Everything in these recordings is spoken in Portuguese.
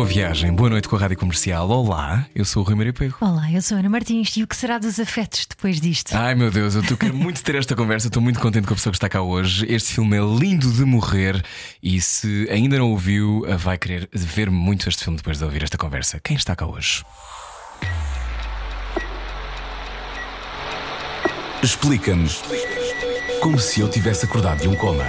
Boa viagem, boa noite com a Rádio Comercial. Olá, eu sou o Rui Maria Pego. Olá, eu sou a Ana Martins e o que será dos afetos depois disto? Ai meu Deus, eu quero muito ter esta conversa, estou muito contente com a pessoa que está cá hoje. Este filme é lindo de morrer e se ainda não ouviu, vai querer ver muito este filme depois de ouvir esta conversa. Quem está cá hoje? Explica-nos como se eu tivesse acordado de um coma.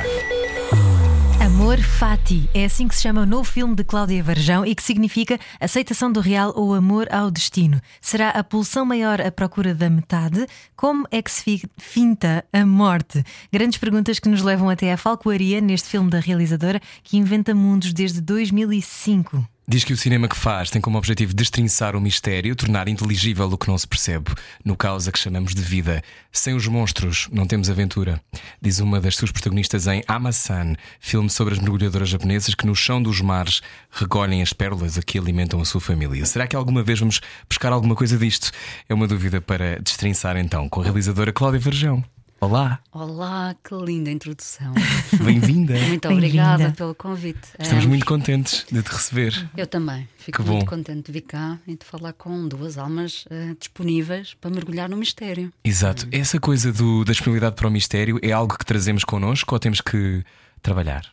Amor Fati é assim que se chama o novo filme de Cláudia Varjão e que significa aceitação do real ou amor ao destino. Será a pulsão maior à procura da metade? Como é que se fi- finta a morte? Grandes perguntas que nos levam até à falcoaria neste filme da realizadora que inventa mundos desde 2005. Diz que o cinema que faz tem como objetivo destrinçar o mistério, tornar inteligível o que não se percebe, no caos a que chamamos de vida. Sem os monstros, não temos aventura. Diz uma das suas protagonistas em Amasan, filme sobre as mergulhadoras japonesas que no chão dos mares recolhem as pérolas a que alimentam a sua família. Será que alguma vez vamos pescar alguma coisa disto? É uma dúvida para destrinçar então com a realizadora Cláudia Varjão. Olá, Olá, que linda introdução. bem-vinda. Muito Bem-vinda. obrigada pelo convite. Estamos É, muito contentes de te receber. Eu também. Fico Que muito bom. contente de vir cá e de falar com duas almas eh, disponíveis para mergulhar no mistério. Exato. Essa coisa do- da disponibilidade para o mistério é algo que trazemos connosco ou temos que trabalhar?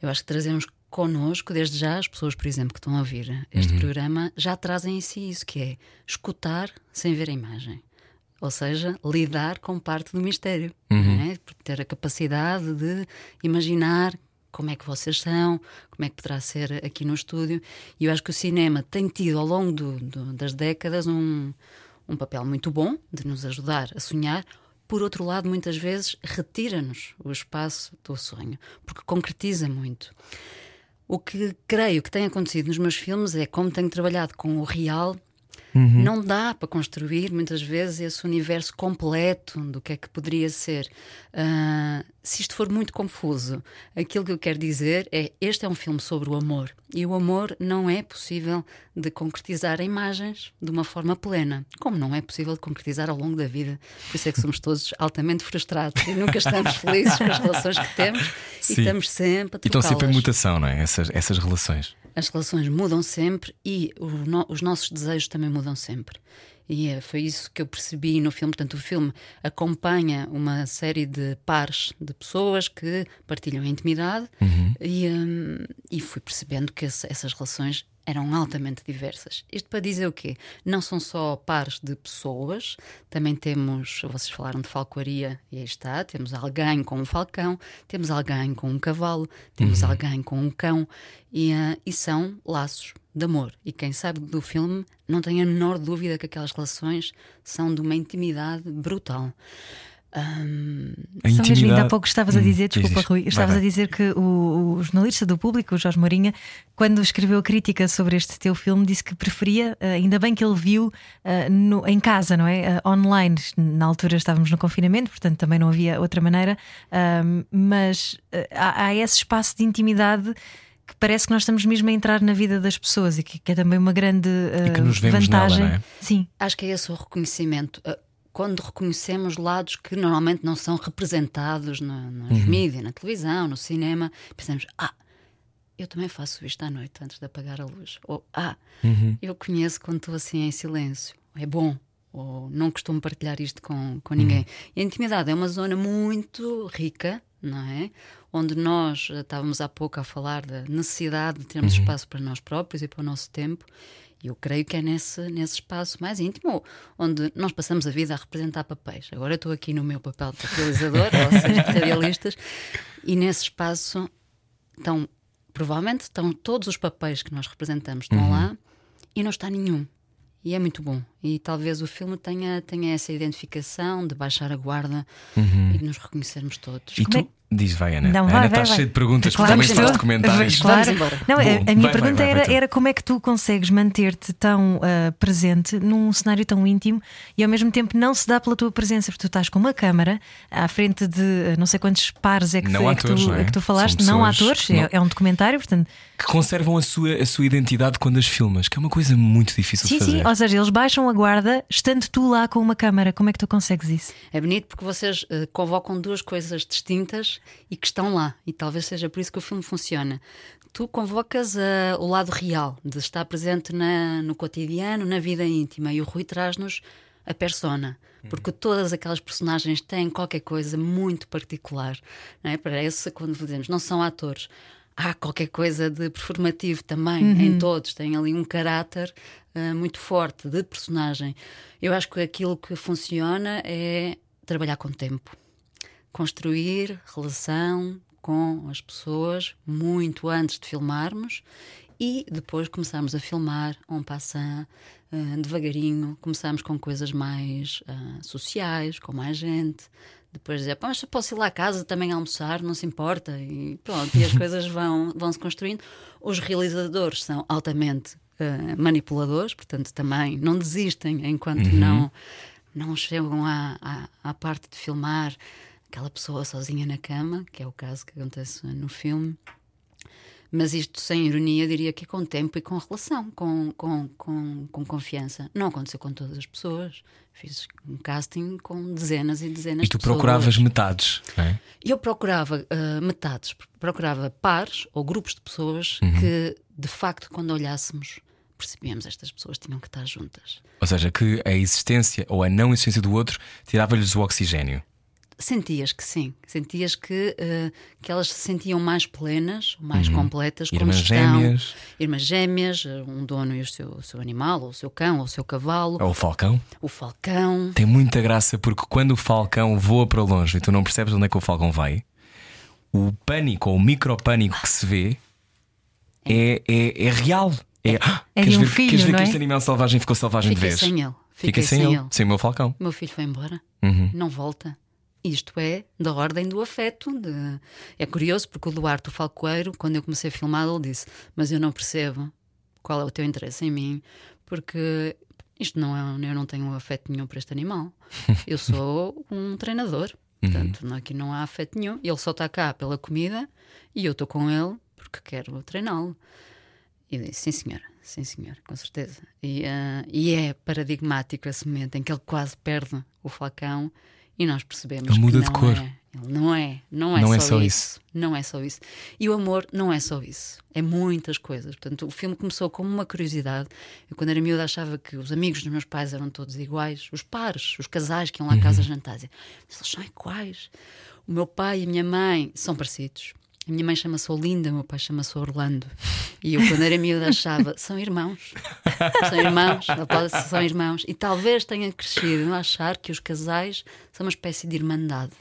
Eu acho que trazemos connosco, desde já, as pessoas, por exemplo, que estão a ouvir este programa, já trazem em si isso, que é escutar sem ver a imagem. Ou seja, lidar com parte do mistério. não é? Porque Ter a capacidade de imaginar como é que vocês são, como é que poderá ser aqui no estúdio. E eu acho que o cinema tem tido, ao longo do- do- das décadas, um, um papel muito bom de nos ajudar a sonhar. Por outro lado, muitas vezes retira-nos o espaço do sonho, porque concretiza muito. O que creio que tem acontecido nos meus filmes é como tenho trabalhado com o real, não dá para construir muitas vezes esse universo completo do que é que poderia ser. Ah, se isto for muito confuso, aquilo que eu quero dizer é: este é um filme sobre o amor e o amor não é possível de concretizar em imagens de uma forma plena, como não é possível de concretizar ao longo da vida. Por isso é que somos todos altamente frustrados e nunca estamos felizes com as relações que temos Sim. e estamos sempre a E estão sempre em mutação, não é? Essas, essas relações. As relações mudam sempre e no- os nossos desejos também mudam sempre. E eh, foi isso que eu percebi no filme. Portanto, o filme acompanha uma série de pares de pessoas que partilham a intimidade e, hum, e fui percebendo que esse- essas relações eram altamente diversas. Isto para dizer o quê? Não são só pares de pessoas, também temos, vocês falaram de falcoaria e aí está, temos alguém com um falcão, temos alguém com um cavalo, temos alguém com um cão e, ah, e são laços de amor. E quem sabe do filme não tem a menor dúvida que aquelas relações são de uma intimidade brutal. A Só mesmo ainda há pouco estavas a Hum, dizer, diz, desculpa diz. Rui, Vai, estavas vai. a dizer que o, o jornalista do público, o Jorge Mourinha, quando escreveu a crítica sobre este teu filme, disse que preferia, eh, ainda bem que ele viu eh, no- em casa, não é? Eh, online. Na altura estávamos no confinamento, portanto também não havia outra maneira, ahm, mas há, há esse espaço de intimidade. Que parece que nós estamos mesmo a entrar na vida das pessoas e que, que é também uma grande eh, que nos vemos nela, vantagem. não é? Sim, Acho que é esse o reconhecimento. Ah, Quando reconhecemos lados que normalmente não são representados na, nos Uhum. mídias, na televisão, no cinema, pensamos: ah, eu também faço isto à noite antes de apagar a luz. Ou ah, Uhum. eu conheço quando estou assim em silêncio. É bom. Ou não costumo partilhar isto com, com ninguém. E a intimidade é uma zona muito rica, não é? Onde nós estávamos há pouco a falar da necessidade de termos espaço para nós próprios e para o nosso tempo. E eu creio que é nesse, nesse espaço mais íntimo, onde nós passamos a vida a representar papéis. Agora estou aqui no meu papel de realizador, vocês de radialistas, e nesse espaço estão, provavelmente, estão todos os papéis que nós representamos estão lá e não está nenhum. E é muito bom. E talvez o filme tenha, tenha essa identificação de baixar a guarda Uhum. e de nos reconhecermos todos. E Como é tu? Diz, vai, Ana. Não, Ana vai, está vai, vai. cheia de perguntas, Claro, os estou. documentários. Claro. Não, Bom, a- a minha vai, pergunta vai, era, vai tu. era como é que tu consegues manter-te tão ah, presente num cenário tão íntimo e ao mesmo tempo não se dá pela tua presença, porque tu estás com uma câmara à frente de ah, não sei quantos pares é que, Não é que atores, tu, não é? é que tu falaste, São não pessoas atores, que não- É, é um documentário, portanto. Que conservam a sua, a sua identidade quando as filmas, que é uma coisa muito difícil Sim, de fazer. sim, ou seja, eles baixam a guarda estando tu lá com uma câmara. Como é que tu consegues isso? É bonito porque vocês eh, convocam duas coisas distintas e que estão lá. E talvez seja por isso que o filme funciona. Tu convocas eh, o lado real, de estar presente na- no cotidiano, na vida íntima, e o Rui traz-nos a persona. Porque todas aquelas personagens têm qualquer coisa muito particular. Não é? Parece quando dizemos não são atores. Há qualquer coisa de performativo também em todos, têm ali um caráter eh, muito forte de personagem. Eu acho que aquilo que funciona é trabalhar com tempo, construir relação com as pessoas muito antes de filmarmos e depois começarmos a filmar um passant eh, devagarinho, começamos com coisas mais ah, sociais, com mais gente. Depois dizer, "Pá, mas posso ir lá à casa também almoçar, não se importa. E pronto, e as coisas vão, vão se construindo. Os realizadores são altamente eh, manipuladores, portanto também não desistem enquanto não, não chegam à, à, à parte de filmar aquela pessoa sozinha na cama, que é o caso que acontece no filme. Mas isto, sem ironia, diria que é com tempo e com relação, com, com, com, com confiança. Não aconteceu com todas as pessoas. Fiz um casting com dezenas e dezenas E tu de pessoas. procuravas metades, não é? Eu procurava ah, metades, procurava pares ou grupos de pessoas Uhum. que, de facto, quando olhássemos, percebíamos estas pessoas tinham que estar juntas. Ou seja, que a existência ou a não existência do outro tirava-lhes o oxigênio. Sentias que sim, sentias que, ah, que elas se sentiam mais plenas, mais Uhum. completas, como Irmãs estão. gêmeas, Irmãs gêmeas, ah, um dono e o seu, o seu animal, ou o seu cão, ou o seu cavalo, ou o falcão. o falcão. Tem muita graça porque quando o falcão voa para longe e tu não percebes onde é que o falcão vai, o pânico ou o micropânico que se vê é, é, é real. É, "Ah, É queres um ver, filho, queres ver que é? este animal selvagem ficou selvagem Fiquei de vez? sem ele. Fica Fiquei sem, ele, sem o meu falcão. O meu filho foi embora, Uhum. não volta. Isto é da ordem do afeto. de- É curioso porque o Duarte, o Falcoeiro, quando eu comecei a filmar, ele disse: Mas eu não percebo qual é o teu interesse em mim, porque isto não é. Eu não tenho afeto nenhum para este animal. Eu sou um treinador, portanto, não- aqui não há afeto nenhum. Ele só está cá pela comida e eu estou com ele porque quero treiná-lo. E disse: Sim, senhora, sim, senhor, com certeza. E, ah, e é paradigmático esse momento em que ele quase perde o falcão e nós percebemos Ele muda que de não cor. é. Ele não é, não é, Não só, é só isso. Não é só isso. E o amor não é só isso. É muitas coisas. Portanto, o filme começou como uma curiosidade. Eu, quando era miúda, achava que os amigos dos meus pais eram todos iguais. Os pares, os casais que iam lá à casa jantar. Dizia, Mas eles são iguais. O meu pai e a minha mãe são parecidos. A minha mãe chama-se Olinda, o meu pai chama-se Orlando. E eu, quando era miúda, achava, são irmãos. São irmãos, pode- são irmãos. E talvez tenha crescido a achar que os casais são uma espécie de irmandade.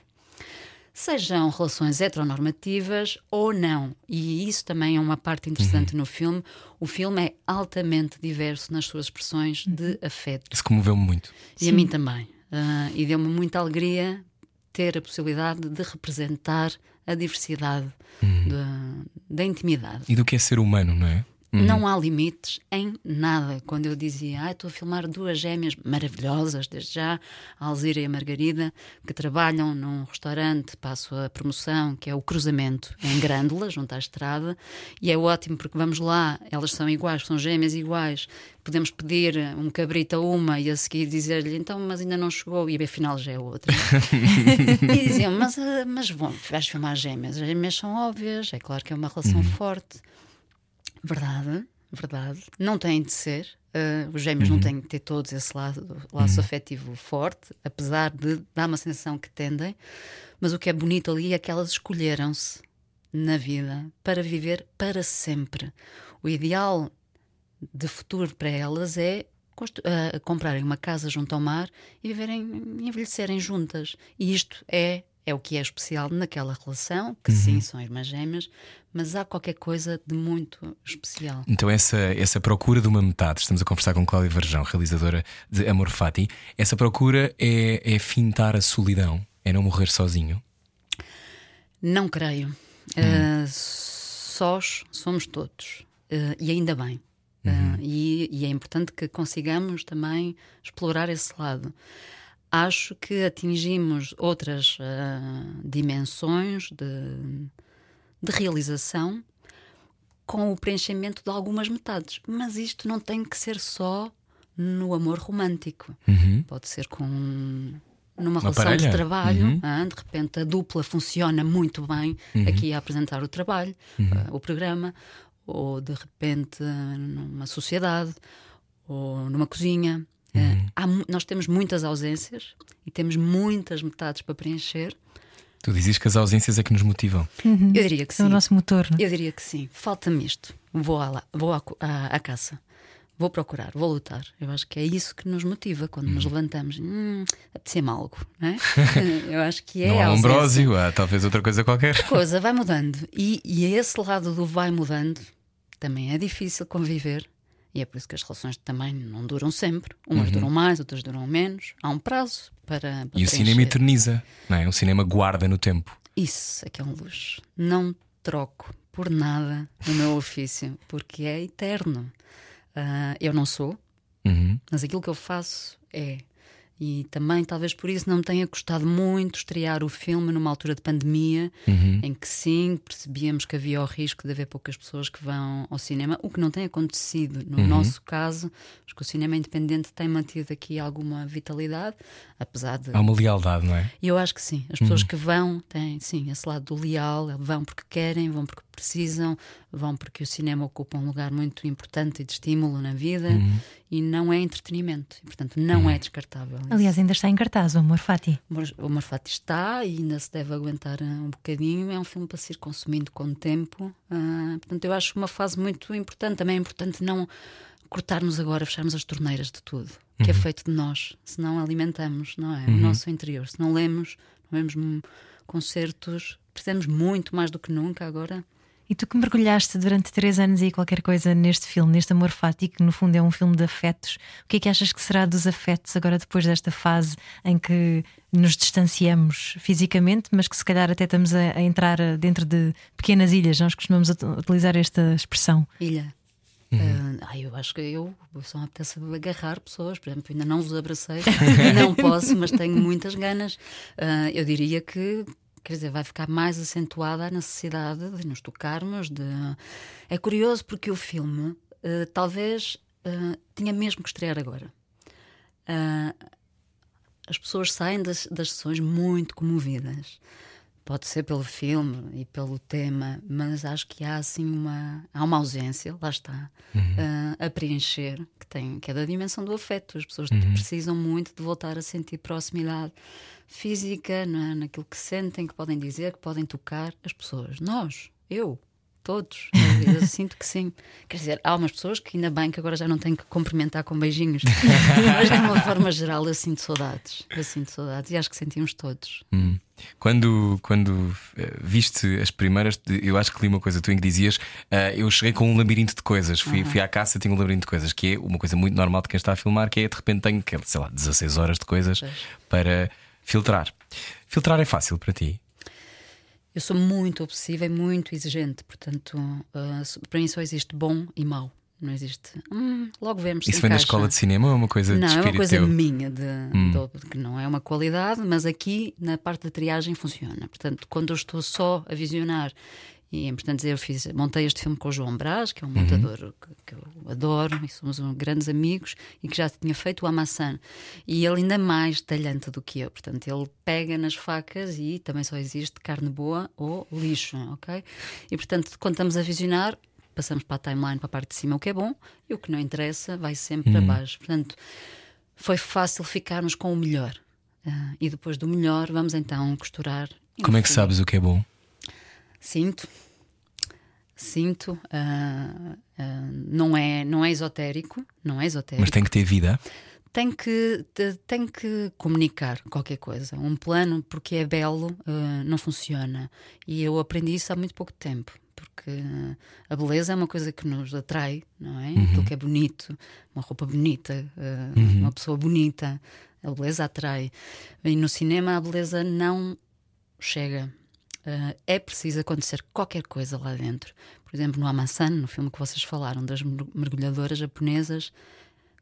Sejam relações heteronormativas ou não. E isso também é uma parte interessante no filme. O filme é altamente diverso nas suas expressões de afeto. Isso comoveu-me muito. E a mim também. Ah, e deu-me muita alegria ter a possibilidade de representar a diversidade da, da intimidade. E do que é ser humano, não é? Não há limites em nada. Quando eu dizia, ah, estou a filmar duas gêmeas maravilhosas, desde já, a Alzira e a Margarida, que trabalham num restaurante, passo a promoção, que é o Cruzamento, em Grândola, junto à estrada, e é ótimo porque vamos lá, elas são iguais, são gêmeas iguais, podemos pedir um cabrito a uma e a seguir dizer-lhe, então, mas ainda não chegou, e afinal já é outra. e diziam, mas, mas bom, vais filmar gêmeas, as gêmeas são óbvias, é claro que é uma relação forte. Verdade, verdade. Não têm de ser. Uh, os gêmeos não têm de ter todos esse lado, laço afetivo forte, apesar de dar uma sensação que tendem. Mas o que é bonito ali é que elas escolheram-se na vida para viver para sempre. O ideal de futuro para elas é ah, comprarem uma casa junto ao mar e viverem, envelhecerem juntas. E isto é é o que é especial naquela relação, que sim, são irmãs gêmeas, mas há qualquer coisa de muito especial. Então, essa, essa procura de uma metade, estamos a conversar com Cláudia Varjão, realizadora de Amor Fati, essa procura é, é fintar a solidão, é não morrer sozinho. Não creio. Uh, sós somos todos. Uh, e ainda bem. Uh, e, e é importante que consigamos também explorar esse lado. Acho que atingimos outras dimensões de, de realização com o preenchimento de algumas metades. Mas isto não tem que ser só no amor romântico. Uhum. Pode ser com numa Uma relação parelha. de trabalho, Uhum. ah, de repente a dupla funciona muito bem aqui a apresentar o trabalho, ah, o programa, ou de repente numa sociedade, ou numa cozinha. Ah, há mu- nós temos muitas ausências e temos muitas metades para preencher. Tu dizes que as ausências é que nos motivam. Eu diria que É sim. o nosso motor. não é? Eu diria que sim. Falta-me isto. Vou, à, la- vou à, à- à caça. Vou procurar, vou lutar. Eu acho que é isso que nos motiva quando nos levantamos. Hum, apetecia-me algo, não é? Eu acho que é não há. Ambrósio, há talvez outra coisa qualquer. A coisa vai mudando. E, e esse lado do vai mudando também é difícil conviver. E é por isso que as relações também não duram sempre. Umas duram mais, outras duram menos. Há um prazo para. para E o cinema eterniza, não é? O cinema guarda no tempo. Isso é que é um luxo. Não troco por nada o meu ofício, porque é eterno. Ah, eu não sou, Uhum. mas aquilo que eu faço é. E também, talvez por isso, não me tenha custado muito estrear o filme numa altura de pandemia, em que sim, percebíamos que havia o risco de haver poucas pessoas que vão ao cinema, o que não tem acontecido no nosso caso, acho que o cinema independente tem mantido aqui alguma vitalidade, apesar de Há uma lealdade, não é? e eu acho que sim. As pessoas que vão têm, sim, esse lado do leal, vão porque querem, vão porque precisam, vão porque o cinema ocupa um lugar muito importante e de estímulo na vida e não é entretenimento. E, portanto, não é descartável. Aliás, ainda está em cartaz o Amor Fati. O o Marfati está e ainda se deve aguentar uh, um bocadinho. É um filme para se ir consumindo com o tempo. Ah, portanto, eu acho uma fase muito importante. Também é importante não cortarmos agora, fecharmos as torneiras de tudo, que é feito de nós. Se não alimentamos, não é? O nosso interior. Se não lemos, não vemos hum, concertos, precisamos muito mais do que nunca agora. E tu que mergulhaste durante três anos e qualquer coisa neste filme, neste Amor Fati, que no fundo é um filme de afetos, o que é que achas que será dos afetos agora depois desta fase em que nos distanciamos fisicamente, mas que se calhar até estamos a, a entrar dentro de pequenas ilhas? Nós costumamos ut- utilizar esta expressão. Ilha. Ah, ai, eu acho que eu só me apetece agarrar pessoas, por exemplo, ainda não vos abracei, não posso, mas tenho muitas ganas. Ah, eu diria que, quer dizer, vai ficar mais acentuada a necessidade de nos tocarmos. De... É curioso porque o filme ah, talvez ah, tinha mesmo que estrear agora. Ah, as pessoas saem das, das sessões muito comovidas. Pode ser pelo filme e pelo tema, mas acho que há assim uma, há uma ausência, lá está, ah, a preencher, que, tem, que é da dimensão do afeto. As pessoas precisam muito de voltar a sentir proximidade física, não é? naquilo que sentem, que podem dizer, que podem tocar. As pessoas, nós, eu, todos. Eu, eu sinto que sim. Quer dizer, há umas pessoas que ainda bem que agora já não tenho que cumprimentar com beijinhos, mas de uma forma geral eu sinto saudades. Eu sinto saudades e acho que sentimos todos. Hum. Quando, quando eh, viste as primeiras, eu acho que li uma coisa tu em que dizias: eh, Eu cheguei com um labirinto de coisas, fui, fui à caça, tinha um labirinto de coisas, que é uma coisa muito normal de quem está a filmar, que é de repente tenho, é, sei lá, 16 horas de coisas para filtrar. Filtrar é fácil para ti. Eu sou muito obsessiva e muito exigente, portanto, so- para mim só existe bom e mau. Não existe. "Hum, logo vemos. Isso vem da encaixa." escola de cinema ou é uma coisa Não, de é uma coisa teu? Hum. minha, de, de- que não é uma qualidade, mas aqui na parte da triagem funciona. Portanto, quando eu estou só a visionar, e é importante dizer, eu fiz, montei este filme com o João Brás, que é um Uhum. montador que, que eu adoro, e somos um- grandes amigos, e que já tinha feito o Amassan. E ele ainda mais detalhante do que eu. Portanto, ele pega nas facas e também só existe carne boa ou lixo, ok? E portanto, quando estamos a visionar, passamos para a timeline, para a parte de cima, o que é bom, e o que não interessa vai sempre para baixo. Portanto, foi fácil ficarmos com o melhor. Ah, e depois do melhor, vamos então costurar. Como é que sabes o que é bom? Sinto. Sinto. ah, ah, não, é, não é esotérico. Não é esotérico. Mas tem que ter vida. tem que, te- tem que comunicar qualquer coisa. Um plano, porque é belo, eh, não funciona. E eu aprendi isso há muito pouco tempo. Porque a beleza é uma coisa que nos atrai, não é? Aquilo que é bonito, uma roupa bonita, eh, uma pessoa bonita, a beleza atrai. E no cinema a beleza não chega. Uh, é preciso acontecer qualquer coisa lá dentro. Por exemplo, no Amasan, no filme que vocês falaram, das mer- mergulhadoras japonesas,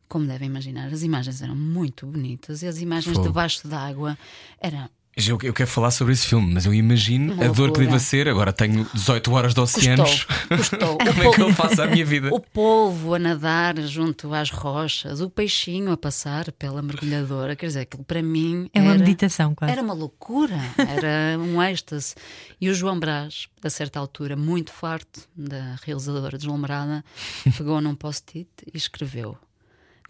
como devem imaginar, as imagens eram muito bonitas e as imagens Fogo. debaixo d'água eram. Eu, eu quero falar sobre esse filme, mas eu imagino Uma a dor que deva ser. Agora tenho 18 horas de Custou, oceanos. custou. Como é que eu faço a minha vida? O polvo a nadar junto às rochas, o peixinho a passar pela mergulhadora, quer dizer, aquilo para mim É uma era- meditação, quase. Era uma loucura, era um êxtase. E o João Brás, a certa altura, muito farto da realizadora deslumbrada, pegou num post-it e escreveu: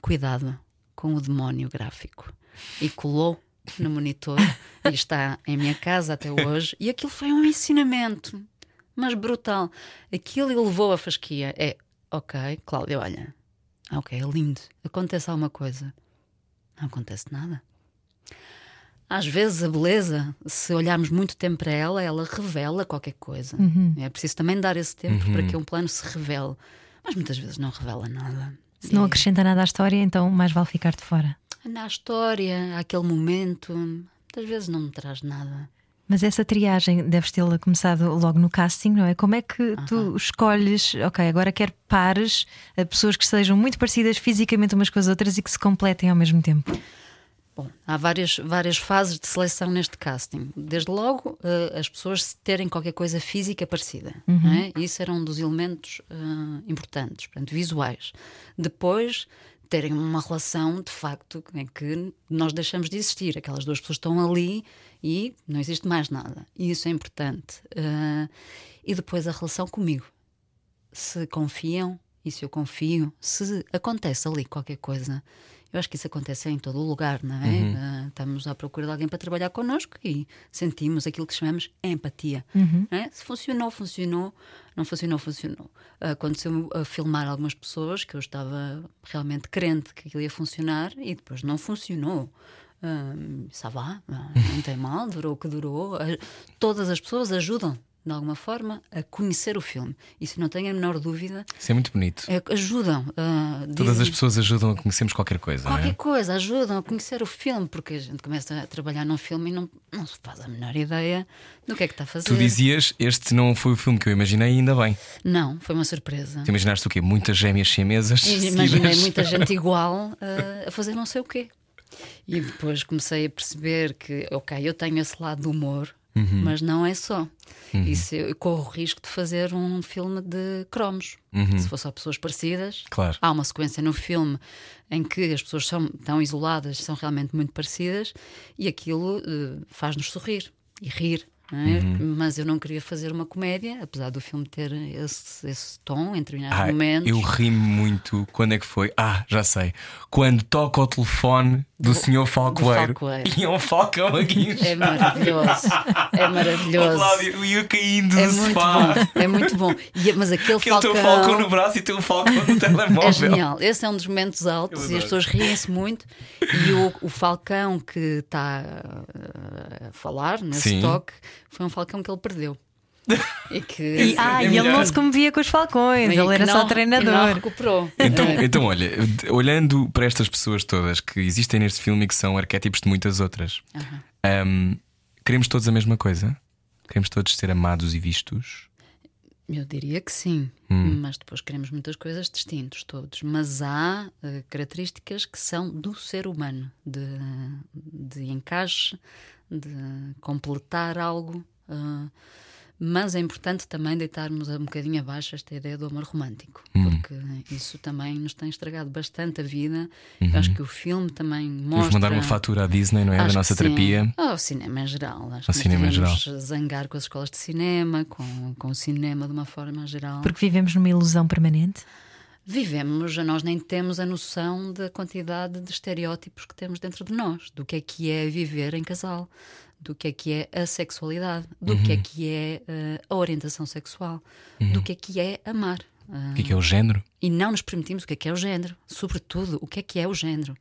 Cuidado com o demónio gráfico. E colou no monitor e está em minha casa até hoje. E aquilo foi um ensinamento, mas brutal. Aquilo ele levou a fasquia. É, ok, Cláudia, olha, ah, ok, é lindo. Acontece alguma coisa. Não acontece nada. Às vezes a beleza, se olharmos muito tempo para ela, ela revela qualquer coisa. É preciso também dar esse tempo para que um plano se revele. Mas muitas vezes não revela nada. Se não E acrescenta nada à história, então mais vale ficar de fora. Na história, aquele momento, muitas vezes não me traz nada. Mas essa triagem deves tê-la começado logo no casting, não é? Como é que tu escolhes, ok, agora quero pares, pessoas que sejam muito parecidas fisicamente umas com as outras e que se completem ao mesmo tempo? Bom, há várias, várias fases de seleção neste casting. Desde logo, eh, as pessoas terem qualquer coisa física parecida. não é? Isso era um dos elementos eh, importantes, portanto, visuais. Depois, terem uma relação, de facto, em que nós deixamos de existir. Aquelas duas pessoas estão ali e não existe mais nada. E isso é importante. Eh, e depois a relação comigo. Se confiam e se eu confio, se acontece ali qualquer coisa. Eu acho que isso acontece em todo o lugar, não é? Ah, estamos à procura de alguém para trabalhar connosco e sentimos aquilo que chamamos empatia. não é? Se funcionou, funcionou. Não funcionou, funcionou. Aconteceu a filmar algumas pessoas que eu estava realmente crente que aquilo ia funcionar e depois não funcionou. Hum, ça va, não tem mal, durou o que durou. Ah, Todas as pessoas ajudam, de alguma forma, a conhecer o filme. Isso não tenho a menor dúvida. Isso é muito bonito. É, ajudam. ah, Todas dizem- as pessoas ajudam a conhecermos qualquer coisa, não Qualquer é? coisa, ajudam a conhecer o filme, porque a gente começa a trabalhar num filme e não, não se faz a menor ideia do que é que está a fazer. Tu dizias, este não foi o filme que eu imaginei, ainda bem. Não, foi uma surpresa. Tu imaginaste o quê? Muitas gêmeas? E Imaginei muita gente igual ah, a fazer não sei o quê. E depois comecei a perceber que, ok, eu tenho esse lado do humor, Uhum. mas não é só. Isso eu corro o risco de fazer um filme de cromos. Se for só pessoas parecidas, Uhum. Claro. há uma sequência no filme em que as pessoas são tão isoladas, são realmente muito parecidas, e aquilo eh, faz-nos sorrir e rir. É? Uhum. Mas eu não queria fazer uma comédia, apesar do filme ter esse, esse tom em determinados Ah, momentos. eu ri-me muito. Quando é que foi? Ah, já sei. Quando toca o telefone do Sr. Falcoeiro Falcoeiro. e é um falcão a guincho. É maravilhoso. É maravilhoso. Cláudio, eu caindo É do muito sofá. bom. É muito bom. E- mas aquele teu falcão. falcão no braço e teu falcão no telemóvel. É genial. Esse é um dos momentos altos Eu e as pessoas riem-se muito. E o, o falcão que está a falar nesse Sim. toque foi um falcão que ele perdeu. E que. E, ah, é e ele não se comovia com os falcões, e ele era não- só e Não treinador. recuperou. Então, É. então, olha, olhando para estas pessoas todas que existem neste filme e que são arquétipos de muitas outras, hum, queremos todos a mesma coisa? Queremos todos ser amados e vistos? Eu diria que sim, Hum. mas depois queremos muitas coisas distintos todos. Mas há eh, características que são do ser humano, de, de encaixe, de completar algo. eh, mas é importante também deitarmos um bocadinho abaixo esta ideia do amor romântico, Hum. porque isso também nos tem estragado bastante a vida. Eu acho que o filme também Vamos mostra. Uhum. mandar uma fatura à Disney, não é? Acho da nossa terapia. Ao cinema em geral. Acho Ao que nos cinema em devemos zangar com as escolas de cinema, com, com o cinema de uma forma geral. Porque vivemos numa ilusão permanente. Vivemos, nós nem temos a noção da quantidade de estereótipos que temos dentro de nós, do que é que é viver em casal, do que é que é a sexualidade, do que é Uhum. que é eh, a orientação sexual, do que é que é amar. Ah, O que é que é o género? e não nos permitimos o que é que é o género, sobretudo o que é que é o género.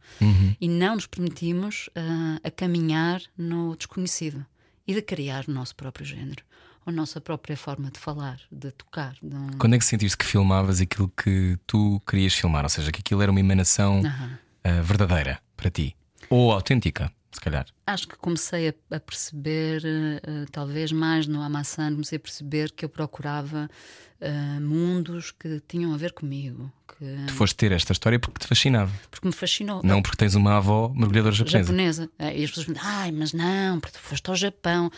E não nos permitimos ah, a caminhar no desconhecido e de criar o nosso próprio género, a nossa própria forma de falar, de tocar. De... um- Quando é que sentiste que filmavas aquilo que tu querias filmar? Ou seja, que aquilo era uma emanação Aham. ah, verdadeira para ti? Ou autêntica, se calhar. Acho que comecei a, a perceber, eh, eh, talvez mais no Amassan, comecei a perceber que eu procurava eh, mundos que tinham a ver comigo, que, Tu foste ter esta história porque te fascinava, porque me fascinou. não porque tens uma avó mergulhadora japonesa. japonesa. Eh, E as pessoas me dizem, ai, mas não, porque tu foste ao Japão.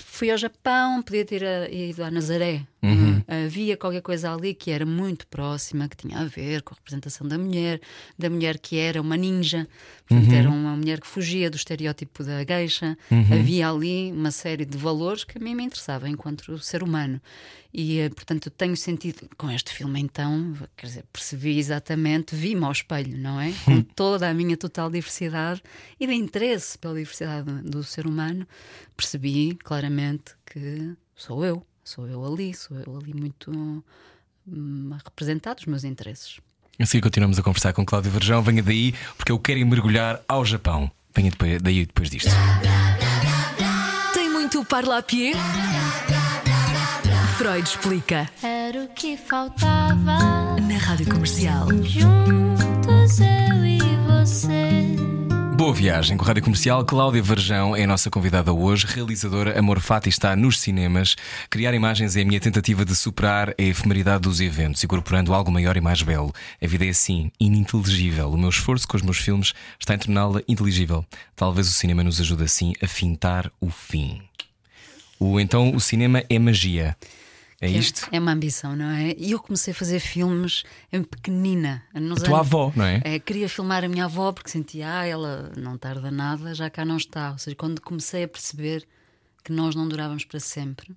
Fui ao Japão, podia ter ido a Nazaré. Uhum. Havia qualquer coisa ali que era muito próxima, que tinha a ver com a representação da mulher, da mulher que era uma ninja, portanto, Uhum. era uma mulher que fugia do estereótipo da geisha. Uhum. Havia ali uma série de valores que a mim me interessava enquanto ser humano. E, eh, portanto, tenho sentido com este filme, então, quer dizer, percebi exatamente, vi-me ao espelho, não é? Com toda a minha total diversidade e de interesse pela diversidade do ser humano, percebi claramente que sou eu, sou eu ali, sou eu ali muito hum, a representar os meus interesses. Assim continuamos a conversar com Cláudio Verjão. Venha daí, porque eu quero ir mergulhar ao Japão. Venha depois, daí depois disto. Tem muito parlapié? Freud explica. Era o que faltava. Na Rádio Comercial. Juntos eu e você. Boa viagem com a Rádio Comercial. Cláudia Verjão é a nossa convidada hoje. Realizadora Amor Fati está nos cinemas. Criar imagens é a minha tentativa de superar a efemeridade dos eventos, incorporando algo maior e mais belo. A vida é assim, ininteligível. O meu esforço com os meus filmes está em torná-la inteligível. Talvez o cinema nos ajude assim a fintar o fim. O, então, o cinema é magia. É Que isto? É uma ambição, não é? E eu comecei a fazer filmes em pequenina. Nos A tua anos- avó, não é? É, queria filmar a minha avó porque sentia, ah, ela não tarda nada, já cá não está. Ou seja, quando comecei a perceber que nós não durávamos para sempre,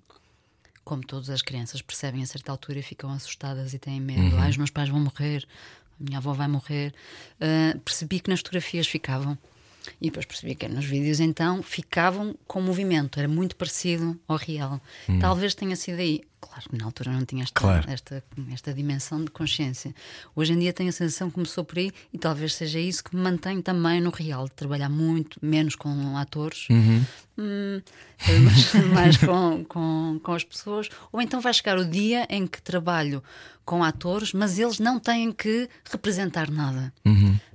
como todas as crianças percebem a certa altura e ficam assustadas e têm medo, ah, os meus pais vão morrer, a minha avó vai morrer, ah, percebi que nas fotografias ficavam. E depois percebi que nos vídeos então ficavam com movimento, era muito parecido ao real. Talvez tenha sido aí. Claro que na altura não tinha esta, Claro. esta, esta dimensão de consciência. Hoje em dia tenho a sensação que começou por aí e talvez seja isso que me mantém também no real, de trabalhar muito, menos com atores, hum, mas mais com, com, com as pessoas. Ou então vai chegar o dia em que trabalho com atores, mas eles não têm que representar nada.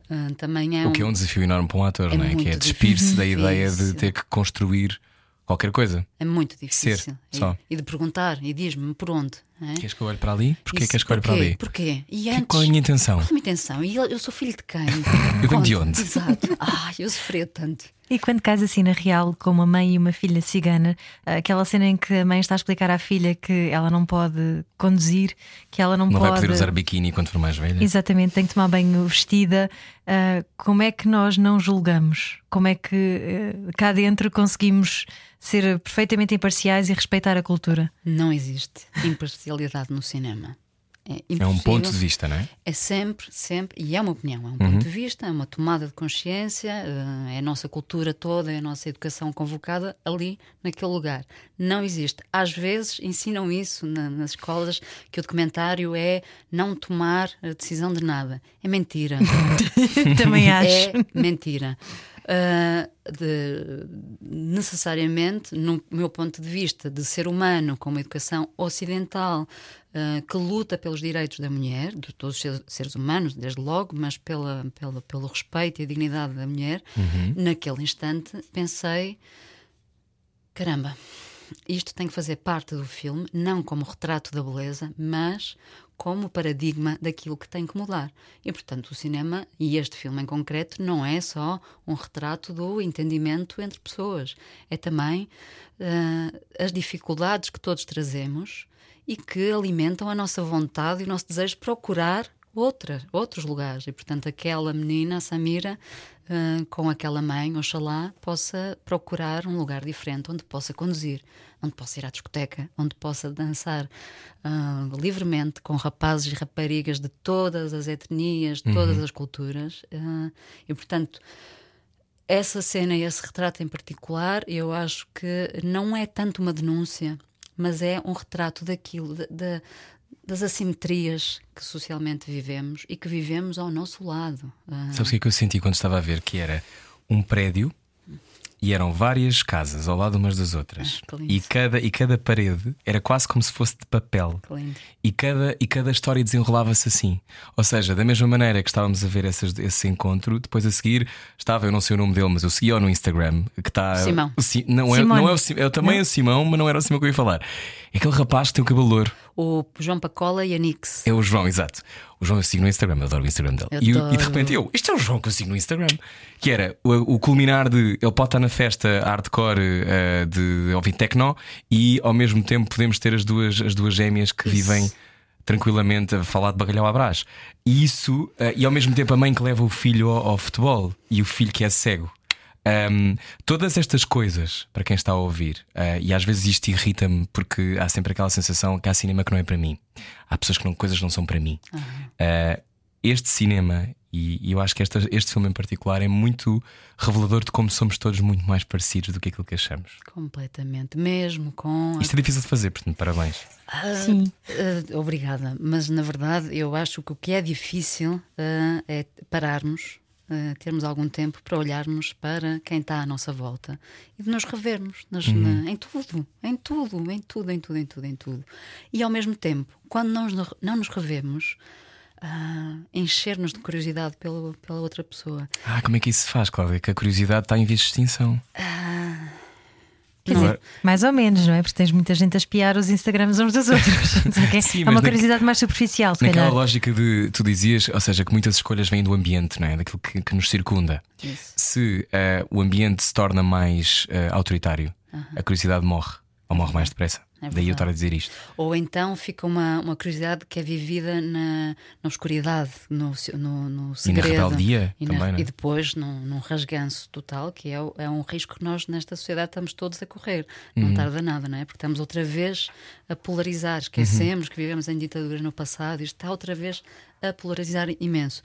Ah, também é. O que é um- um desafio enorme para um ator, É não é? Que é despir-se da ideia de ter que construir qualquer coisa. É muito difícil. E- só. E, de perguntar, e diz-me por onde. é? Queres que eu olhe para ali? Porquê Isso, queres que eu olhe para ali? Porquê? E Que- antes, Qual é a minha intenção? Qual é a minha intenção? E eu, eu sou filho de quem? Eu venho de onde? Exato. Ai, eu sofria tanto. E quando cais assim na real com uma mãe e uma filha cigana, aquela cena em que a mãe está a explicar à filha que ela não pode conduzir, que ela não, Não pode. vai poder usar biquíni quando for mais velha? Exatamente, tem que tomar banho vestida. Ah, como é que nós não julgamos? Como é que eh, cá dentro conseguimos ser perfeitamente imparciais e respeitar a cultura? Não existe imparcialidade no cinema. É, É um ponto de vista, não é? É sempre, sempre, e é uma opinião, é um Uhum. ponto de vista, é uma tomada de consciência, eh, é a nossa cultura toda, é a nossa educação convocada ali, naquele lugar. Não existe. Às vezes ensinam isso na- nas escolas, que o documentário é não tomar a decisão de nada. É mentira. Também acho. É mentira. Ah, de- necessariamente, no meu ponto de vista, de ser humano com uma educação ocidental ah, que luta pelos direitos da mulher, de todos os seres- humanos, desde logo, mas pela, pela, pelo respeito e a dignidade da mulher, naquele instante pensei: caramba, isto tem que fazer parte do filme, não como retrato da beleza, mas como paradigma daquilo que tem que mudar. E, portanto, o cinema, e este filme em concreto, não é só um retrato do entendimento entre pessoas, é também ah, as dificuldades que todos trazemos e que alimentam a nossa vontade e o nosso desejo de procurar outra, outros lugares. E, portanto, aquela menina, a Samira, ah, com aquela mãe, oxalá, possa procurar um lugar diferente onde possa conduzir, onde possa ir à discoteca, onde possa dançar ah, livremente com rapazes e raparigas de todas as etnias, de todas as culturas. ah, e, portanto, essa cena e esse retrato em particular, eu acho que não é tanto uma denúncia, mas é um retrato daquilo, da, da, das assimetrias que socialmente vivemos e que vivemos ao nosso lado. Ah, Sabes o que é que eu senti quando estava a ver? Que era um prédio e eram várias casas ao lado umas das outras. Ah, e, cada, e cada parede era quase como se fosse de papel. E cada, e cada história desenrolava-se assim. Ou seja, da mesma maneira que estávamos a ver essas- esse encontro, depois a seguir estava, eu não sei o nome dele, mas eu segui-o no Instagram, que está. Simão. Si- não, é, não é o Simão, é também o Simão, mas não era o Simão que eu ia falar. É aquele rapaz que tem o cabelo louro. O João Pacola e a Nix. É o João, exato. O João eu sigo no Instagram, eu adoro o Instagram dele. E, e de repente eu, este é o João que eu sigo no Instagram. Que era o, o culminar de ele pode estar na festa hardcore eh, de ouvir techno e ao mesmo tempo podemos ter as duas, as duas gêmeas que Isso. vivem tranquilamente a falar de bacalhau à brás. E isso, eh, e ao mesmo tempo a mãe que leva o filho ao, ao futebol e o filho que é cego. Ahm, todas estas coisas, para quem está a ouvir, ah, e às vezes isto irrita-me porque há sempre aquela sensação que há cinema que não é para mim. Há pessoas que não, coisas não são para mim. Ah, este cinema, e, e eu acho que esta- este filme em particular, é muito revelador de como somos todos muito mais parecidos do que aquilo que achamos. Completamente. Mesmo com. Isto é difícil de fazer, portanto, parabéns. Sim. Ah, obrigada, mas na verdade eu acho que o que é difícil é pararmos, ah, termos algum tempo para olharmos para quem está à nossa volta e de nos revermos nas- na- em tudo, em tudo, em tudo, em tudo, em tudo, em tudo. E ao mesmo tempo, quando não, nos- não nos revemos, ah, encher-nos de curiosidade pela, pela outra pessoa. Ah, como é que isso se faz, Cláudia? Que a curiosidade está em vias de extinção. Quer dizer, mais ou menos, não é? Porque tens muita gente a espiar os Instagrams uns dos outros. Ok? Sim, é uma na- curiosidade mais superficial, se Naquela calhar. lógica de tu dizias, ou seja, que muitas escolhas vêm do ambiente, não é? Daquilo que, que nos circunda. Isso. Se eh, o ambiente se torna mais eh, autoritário, a curiosidade morre, ou morre mais depressa. É Daí eu estar a dizer isto. Ou então fica uma, uma curiosidade que é vivida na, na oscuridade, no, no, no segredo. rebeldia e, também, não é? e depois num, num rasganço total, que é, é um risco que nós nesta sociedade estamos todos a correr. Uhum. Não tarda nada, não é? Porque estamos outra vez a polarizar. Esquecemos que vivemos em ditaduras no passado e isto está outra vez a polarizar imenso.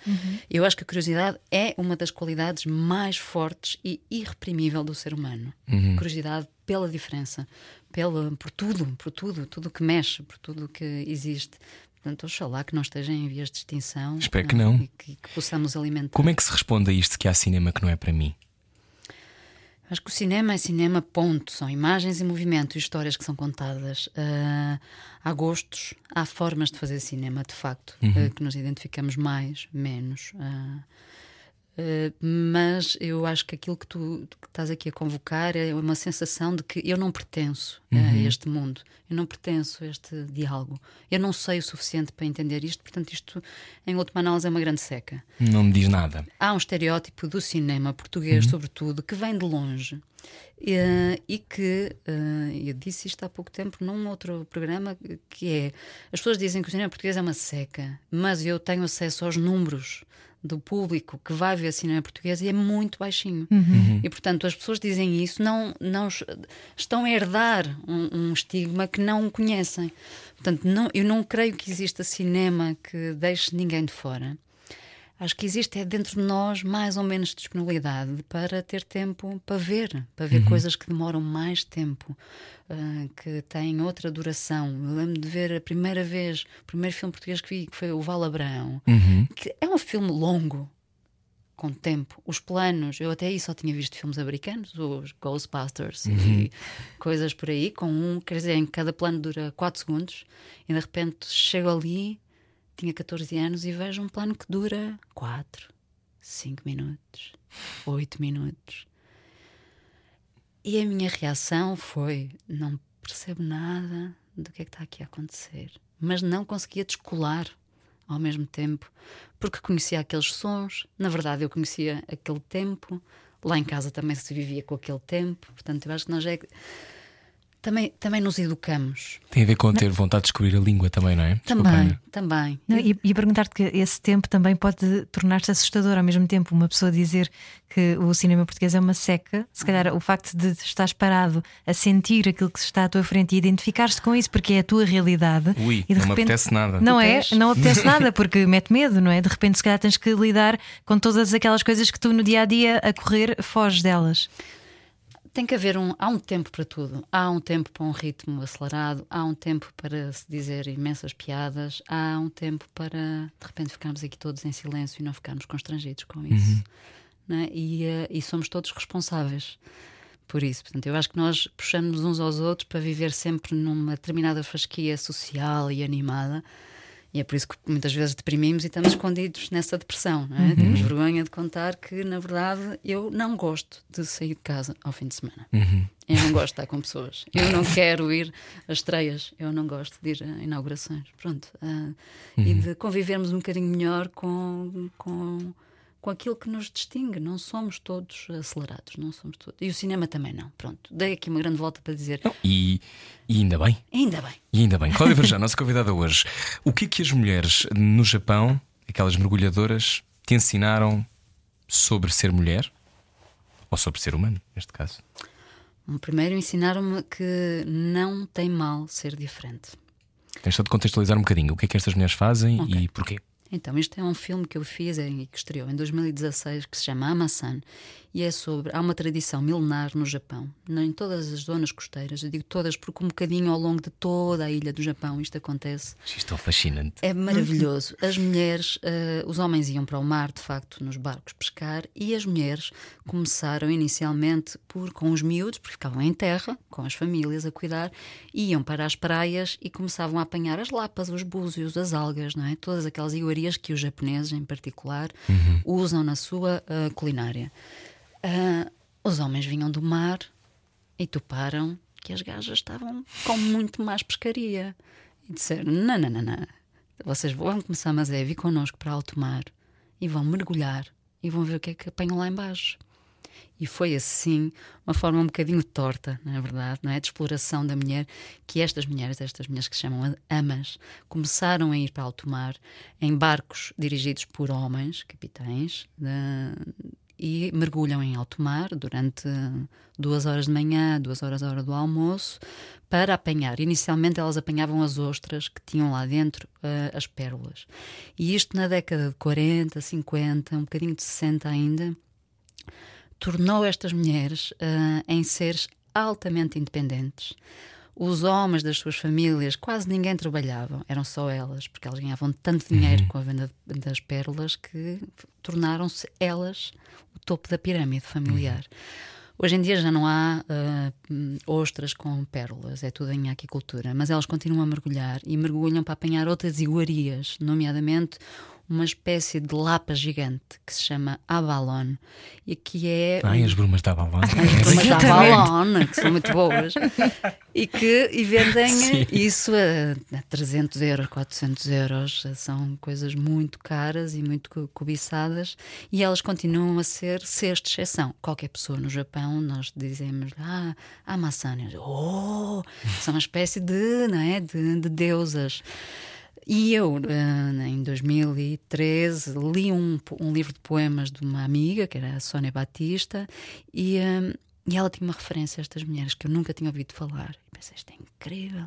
Eu acho que a curiosidade é uma das qualidades mais fortes e irreprimível do ser humano. Uhum. Curiosidade pela diferença, pela, por tudo, por tudo, tudo que mexe, por tudo que existe. Portanto, oxalá que não esteja em vias de extinção. Espero que é? não. E que, que possamos alimentar. Como é que se responde a isto que há cinema que não é para mim? Acho que o cinema é cinema, ponto. São imagens e movimento e histórias que são contadas. Ah, há gostos, há formas de fazer cinema, de facto, ah, que nos identificamos mais, menos. Ah, ah, mas eu acho que aquilo que tu que estás aqui a convocar é uma sensação de que eu não pertenço a este mundo, eu não pertenço a este diálogo, eu não sei o suficiente para entender isto, portanto, isto, em última análise, é uma grande seca. Não me diz nada. há um estereótipo do cinema português, sobretudo, que vem de longe. Eh, e que eh, eu disse isto há pouco tempo num outro programa que é as pessoas dizem que o cinema português é uma seca, mas eu tenho acesso aos números do público que vai ver cinema português e é muito baixinho. E portanto as pessoas dizem isso, não, não es- estão a herdar um, um estigma que não conhecem. Portanto, não, eu não creio que exista cinema que deixe ninguém de fora. Acho que existe é dentro de nós mais ou menos disponibilidade para ter tempo para ver, para ver coisas que demoram mais tempo, ah, que têm outra duração. Eu lembro de ver a primeira vez, o primeiro filme português que vi, que foi o Val Abraão, que é um filme longo, com tempo. Os planos, eu até aí só tinha visto filmes americanos, os Ghostbusters e coisas por aí, com um, quer dizer, em cada plano dura 4 segundos, e de repente chego ali, tinha 14 anos, e vejo um plano que dura 4, 5 minutos, 8 minutos. E a minha reação foi: não percebo nada do que é que está aqui a acontecer, mas não conseguia descolar ao mesmo tempo, porque conhecia aqueles sons, na verdade eu conhecia aquele tempo, lá em casa também se vivia com aquele tempo, portanto eu acho que nós é também, também nos educamos. Tem a ver com ter vontade de descobrir a língua também, não é? Desculpa, Também, também. Não, e, e perguntar-te que esse tempo também pode tornar-se assustador ao mesmo tempo. Uma pessoa dizer que o cinema português é uma seca, se calhar o facto de estares parado a sentir aquilo que está à tua frente e identificar-te com isso porque é a tua realidade. Ui, e de não me repente, apetece nada. Não é? Não apetece nada porque mete medo, não é? De repente, se calhar tens que lidar com todas aquelas coisas que tu no dia a dia a correr foges delas. Tem que haver um. Há um tempo para tudo. Há um tempo para um ritmo acelerado, há um tempo para se dizer imensas piadas, há um tempo para de repente ficarmos aqui todos em silêncio e não ficarmos constrangidos com isso. né? E, eh, e somos todos responsáveis por isso. Portanto, eu acho que nós puxamos uns aos outros para viver sempre numa determinada fasquia social e animada. E é por isso que muitas vezes deprimimos e estamos escondidos nessa depressão. É? Temos vergonha de contar que, na verdade, eu não gosto de sair de casa ao fim de semana. Eu não gosto de estar com pessoas. Eu não quero ir a estreias. Eu não gosto de ir a inaugurações. Pronto. ah, E de convivermos um bocadinho melhor com, com, com aquilo que nos distingue. Não somos todos acelerados. Não somos todos. E o cinema também não. Pronto. Dei aqui uma grande volta para dizer. Não, e, e ainda bem. Ainda bem. E ainda bem. Cláudia Verjão, nossa convidada hoje. O que é que as mulheres no Japão, aquelas mergulhadoras, te ensinaram sobre ser mulher? Ou sobre ser humano, neste caso? Primeiro ensinaram-me que não tem mal ser diferente. Tens só de contextualizar um bocadinho o que é que estas mulheres fazem Ok. e porquê. Então, isto é um filme que eu fiz e que estreou em 2016 que se chama Amasan e é sobre. Há uma tradição milenar no Japão, em todas as zonas costeiras. Eu digo todas porque um bocadinho ao longo de toda a ilha do Japão isto acontece. Isto é fascinante. É maravilhoso. As mulheres, eh, os homens iam para o mar, de facto, nos barcos pescar, e as mulheres começaram inicialmente por com os miúdos, porque ficavam em terra, com as famílias a cuidar, iam para as praias e começavam a apanhar as lapas, os búzios, as algas, não é? Todas aquelas iguarias que os japoneses, em particular, usam na sua eh, culinária. Ah, os homens vinham do mar e toparam que as gajas estavam com muito mais pescaria. E disseram: não, não, não, não. Vocês vão começar, mas é vir connosco para alto mar e vão mergulhar e vão ver o que é que apanham lá embaixo. E foi assim uma forma um bocadinho torta, na verdade, não é? de exploração da mulher, que estas mulheres, estas mulheres que se chamam amas, começaram a ir para alto mar em barcos dirigidos por homens, capitães, da- e mergulham em alto mar durante duas horas de manhã, duas horas à hora do almoço, para apanhar. Inicialmente elas apanhavam as ostras que tinham lá dentro eh, as pérolas. E isto na década de 40, 50, um bocadinho de 60 ainda, tornou estas mulheres ah, em seres altamente independentes. Os homens das suas famílias, quase ninguém trabalhava, eram só elas, porque elas ganhavam tanto dinheiro com a venda das pérolas que tornaram-se elas o topo da pirâmide familiar. Hoje em dia já não há hum, ostras com pérolas, é tudo em aquicultura, mas elas continuam a mergulhar e mergulham para apanhar outras iguarias, nomeadamente uma espécie de lapa gigante que se chama abalone e que é Ai, as brumas da Avalon. as brumas da Avalon, que são muito boas, e que e vendem isso a, a 300 euros, 400 euros. São coisas muito caras e muito co- cobiçadas, e elas continuam a ser de exceção. Qualquer pessoa no Japão, nós dizemos, ah, a maçã, oh, são uma espécie de, não é, de, de deusas. E eu, eh, em 2013, li um, um livro de poemas de uma amiga, que era a Sónia Batista, e, eh, e ela tinha uma referência a estas mulheres que eu nunca tinha ouvido falar. E pensei, isto é incrível.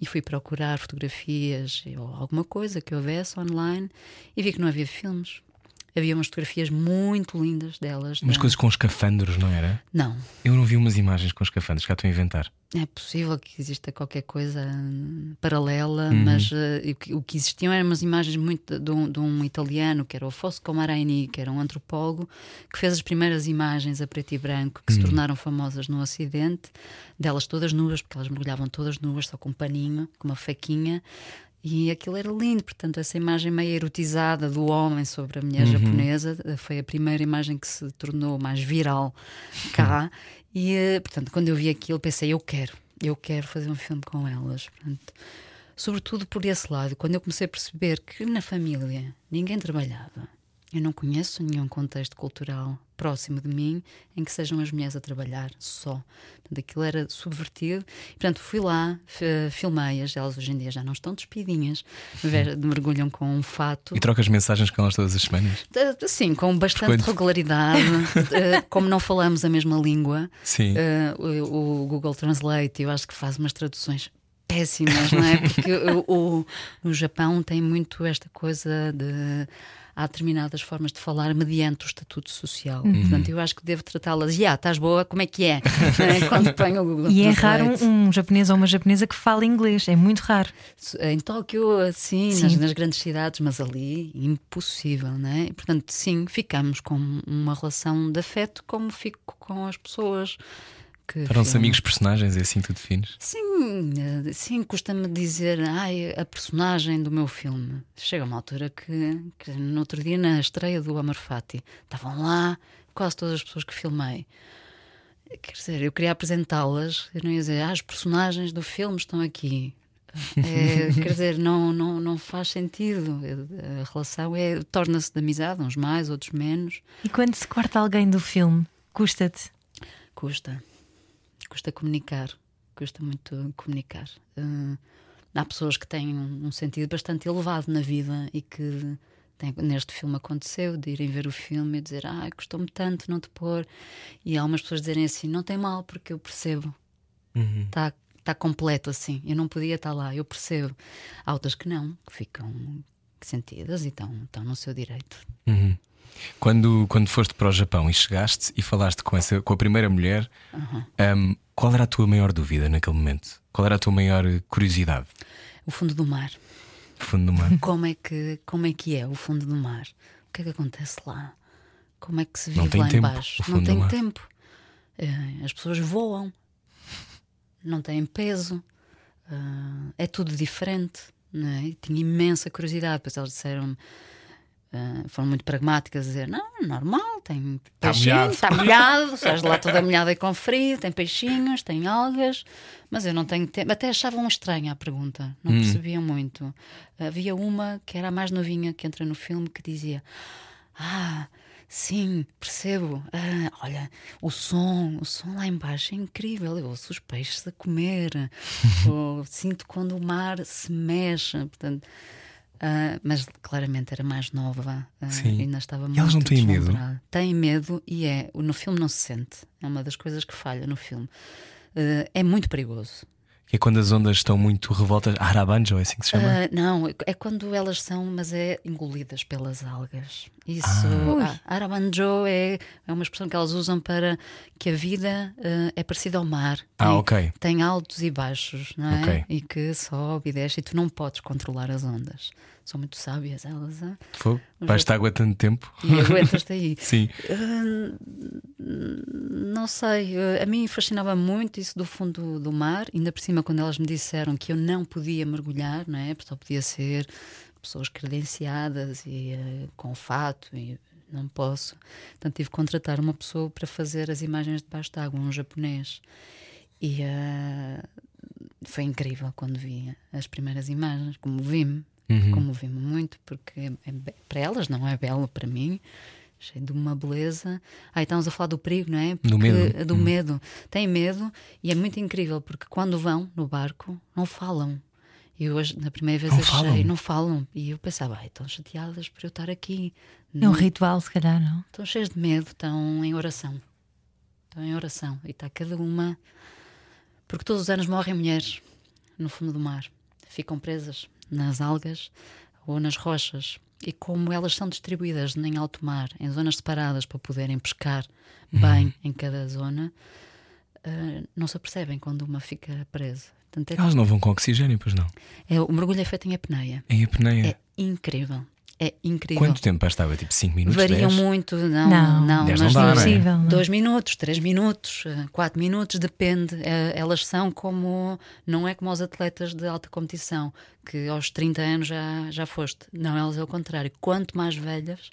E fui procurar fotografias ou alguma coisa que houvesse online e vi que não havia filmes. Havia umas fotografias muito lindas delas. Umas da- coisas com escafandros, não era? Não, Eu não vi umas imagens com escafandros, cá estou a inventar. É possível que exista qualquer coisa hum, paralela, Uhum. mas eh, o que- existiam eram umas imagens muito de um, de um italiano que era o Fosco Maraini, que era um antropólogo, que fez as primeiras imagens a preto e branco que se Uhum. tornaram famosas no Ocidente, delas todas nuas, porque elas mergulhavam todas nuas, só com um paninho, com uma faquinha. E aquilo era lindo, portanto, essa imagem meio erotizada do homem sobre a mulher japonesa eh, foi a primeira imagem que se tornou mais viral cá. E, eh, portanto, quando eu vi aquilo, pensei: eu quero, eu quero fazer um filme com elas. Portanto, sobretudo por esse lado, quando eu comecei a perceber que na família ninguém trabalhava, eu não conheço nenhum contexto cultural próximo de mim em que sejam as mulheres a trabalhar só. Portanto, aquilo era subvertido. E, portanto, fui lá, f- filmei-as. Elas hoje em dia já não estão despidinhas, mergulham com um fato. E trocas mensagens com elas todas as semanas? Sim, com bastante Frequente. regularidade. Uh, Como não falamos a mesma língua, Sim. o, o Google Translate eu acho que faz umas traduções péssimas, não é? Porque o, o, o Japão tem muito esta coisa de há determinadas formas de falar mediante o estatuto social. Uhum. Portanto, eu acho que devo tratá-las. Já, estás boa, como é que é? Quando ponho o Google E é raro um, um japonês ou uma japonesa que fala inglês, é muito raro. Em Tóquio, assim, Sim. nas, nas grandes cidades, mas ali, impossível, não é? E, portanto, sim, ficamos com uma relação de afeto como fico com as pessoas. Que Eram-se filmam. amigos personagens, é assim que tu defines? Sim, eh, sim, custa-me dizer, ai, a personagem do meu filme. Chega uma altura que, que no outro dia, na estreia do Amor Fati, estavam lá quase todas as pessoas que filmei. Quer dizer, eu queria apresentá-las, eu não ia dizer, ah, as personagens do filme estão aqui. É, quer dizer, não, não, não faz sentido. A relação é, torna-se de amizade, uns mais, outros menos. E quando se corta alguém do filme, custa-te? Custa. Custa comunicar. Custa muito comunicar. Eh, há pessoas que têm um, um sentido bastante elevado na vida e que tem- neste filme aconteceu de irem ver o filme e dizer ah, custou-me tanto não te pôr. E há umas pessoas dizerem assim: não tem mal, porque eu percebo. Está tá completo assim. Eu não podia estar lá, eu percebo. Há outras que não, que ficam sentidas e estão, estão no seu direito. Uhum. Quando, quando foste para o Japão e chegaste e falaste com, essa, com a primeira mulher, hum, qual era a tua maior dúvida naquele momento? Qual era a tua maior curiosidade? O fundo do mar. Fundo do mar. Como é que, como é, que é o fundo do mar? O que é que acontece lá? Como é que se vive lá tempo, embaixo? o Não tem tempo. Eh, As pessoas voam, não têm peso, Ah, é tudo diferente. Não é? Tinha imensa curiosidade. Depois elas disseram. Ah, foram muito pragmáticas a dizer: não, normal, tem Tá peixinho, molhado." está molhado, de lá toda molhada e com frio, tem peixinhos, tem algas, mas eu não tenho tempo. Até achavam estranha a pergunta, não percebiam muito. Havia uma que era a mais novinha que entra no filme que dizia: Ah, sim, percebo. Ah, olha, o som, o som lá embaixo é incrível. Eu ouço os peixes a comer, ou sinto quando o mar se mexe. Portanto. Ah, mas claramente era mais nova, Sim. ainda estava E muito elas não têm medo? Têm medo e é. No filme não se sente. É uma das coisas que falha no filme. Ah, é muito perigoso. Que é quando as ondas estão muito revoltas. Arabanjo, é assim que se chama? Ah, não, é quando elas são, mas é engolidas pelas algas. Isso, Ah. a Arabanjo é, é uma expressão que elas usam para que a vida ah, é parecida ao mar. Ah, ok. Tem altos e baixos, não é? Ok. E que sobe e desce e tu não podes controlar as ondas. São muito sábias elas. Vais de água tanto tempo? e aguentas-te aí. Sim. Não sei, eh, a mim fascinava muito isso do fundo do mar, ainda por cima quando elas me disseram que eu não podia mergulhar, não é? Porque só podia ser pessoas credenciadas e eh, com fato e não posso. Portanto, tive que contratar uma pessoa para fazer as imagens debaixo d'água, um japonês. E eh, foi incrível quando vi as primeiras imagens, comovi-me, comovi-me muito, porque é- é para elas não é belo, para mim, cheio de uma beleza. Aí estamos a falar do perigo, não é? Do Porque- medo. Do medo. Tem medo e é muito incrível, porque quando vão no barco, não falam. E hoje, na primeira vez, Não achei, falam? não falam. E eu pensava, ai, estão chateadas por eu estar aqui. É um ritual, se calhar, não? Estão cheias de medo, estão em oração. Estão em oração. E está cada uma. Porque todos os anos morrem mulheres no fundo do mar. Ficam presas nas algas ou nas rochas. E como elas são distribuídas em alto mar, em zonas separadas para poderem pescar bem em cada zona, ah, não se apercebem quando uma fica presa. Portanto, é, Elas não vão com oxigênio, pois não. é- o mergulho é feito em apneia. Em apneia. É incrível. É incrível. Quanto tempo estava? Tipo 5 minutos? Variam 10? muito, não, Não, não, dez mas não dá, é? Impossível, não é? dois minutos, três minutos, eh, quatro minutos, depende. Eh, Elas são como, não é como os atletas de alta competição, que aos 30 anos já, já foste. Não, elas é o contrário. Quanto mais velhas,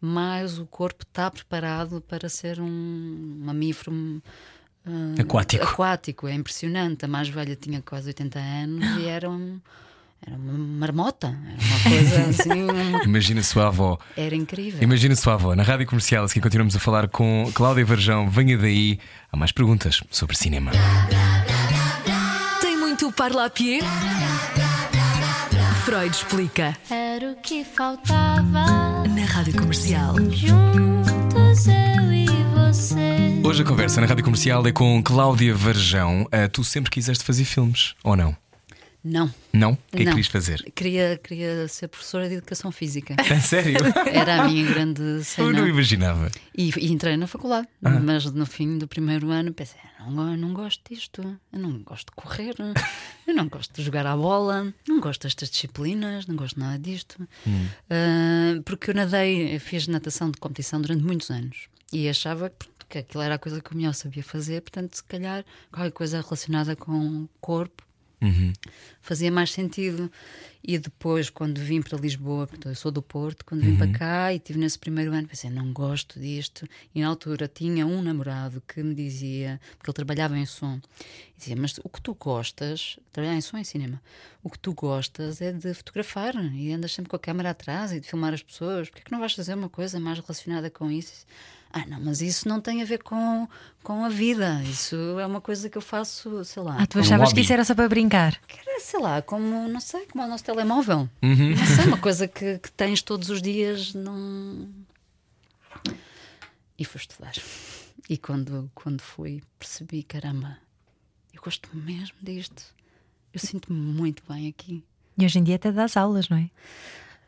mais o corpo está preparado para ser um mamífero. eh, Aquático. aquático, é impressionante. A mais velha tinha quase 80 anos e era, um, era uma marmota, era uma coisa assim, Imagina a sua avó. era incrível. Imagina a sua avó. Na rádio comercial, aqui continuamos a falar com Cláudia Varjão. Venha daí. Há mais perguntas sobre cinema. Tem muito parlapier? Freud explica. Era o que faltava. Na Rádio Comercial. Juntos eu e você. Hoje a conversa na rádio comercial é com Cláudia Varjão. Ah, tu sempre quiseste fazer filmes, ou não? Não. Não? O que é que Não. querias fazer? Queria, queria ser professora de educação física. A sério? Era a minha grande Eu cena. não imaginava. E, e entrei na faculdade, Ah. mas no fim do primeiro ano pensei: "Ah, não, go- não gosto disto, eu não gosto de correr, eu não gosto de jogar à bola, não gosto destas disciplinas, não gosto nada disto. Hum. Ah, porque eu nadei, eu fiz natação de competição durante muitos anos e achava que, que aquilo era a coisa que eu melhor sabia fazer, portanto, se calhar qualquer coisa relacionada com o corpo Uhum. fazia mais sentido. E depois, quando vim para Lisboa, porque eu sou do Porto, quando vim para cá e estive nesse primeiro ano, pensei, não gosto disto. E na altura tinha um namorado que me dizia, porque ele trabalhava em som, dizia: Mas o que tu gostas, trabalhar em som e cinema, o que tu gostas é de fotografar e andas sempre com a câmera atrás e de filmar as pessoas, porque é que não vais fazer uma coisa mais relacionada com isso? Ah, não, mas isso não tem a ver com, com a vida. Isso é uma coisa que eu faço, sei lá. Ah, tu Um achavas hobby. que isso era só para brincar? Que era, sei lá, como, não sei, como é o nosso telemóvel. Uhum. Não sei, uma coisa que, que tens todos os dias num. E fui estudar. E quando, quando fui, percebi, caramba, eu gosto mesmo disto. Eu sinto-me muito bem aqui. E hoje em dia até dás aulas, não é?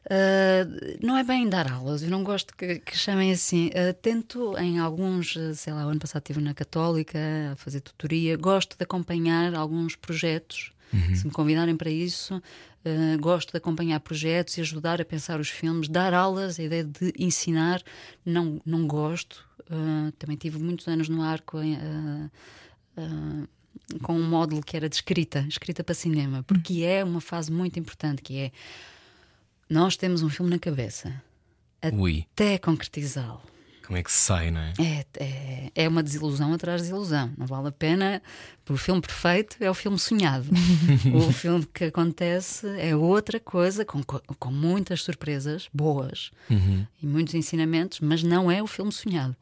Uh, não é bem dar aulas, eu não gosto que, que chamem assim. Uh, tento em alguns, uh, sei lá, o ano passado estive na Católica a fazer tutoria. Gosto de acompanhar alguns projetos. Se me convidarem para isso, uh, gosto de acompanhar projetos e ajudar a pensar os filmes. Dar aulas, a ideia de ensinar, não, não gosto. Também tive muitos anos no arco. com um módulo que era de escrita, escrita para cinema, porque é uma fase muito importante que é nós temos um filme na cabeça Ui, até concretizá-lo. como é que se sai, não é? É, é, é uma desilusão atrás de desilusão. Não vale a pena. O filme perfeito é o filme sonhado. o filme que acontece é outra coisa, com, co- com muitas surpresas boas e muitos ensinamentos, mas não é o filme sonhado.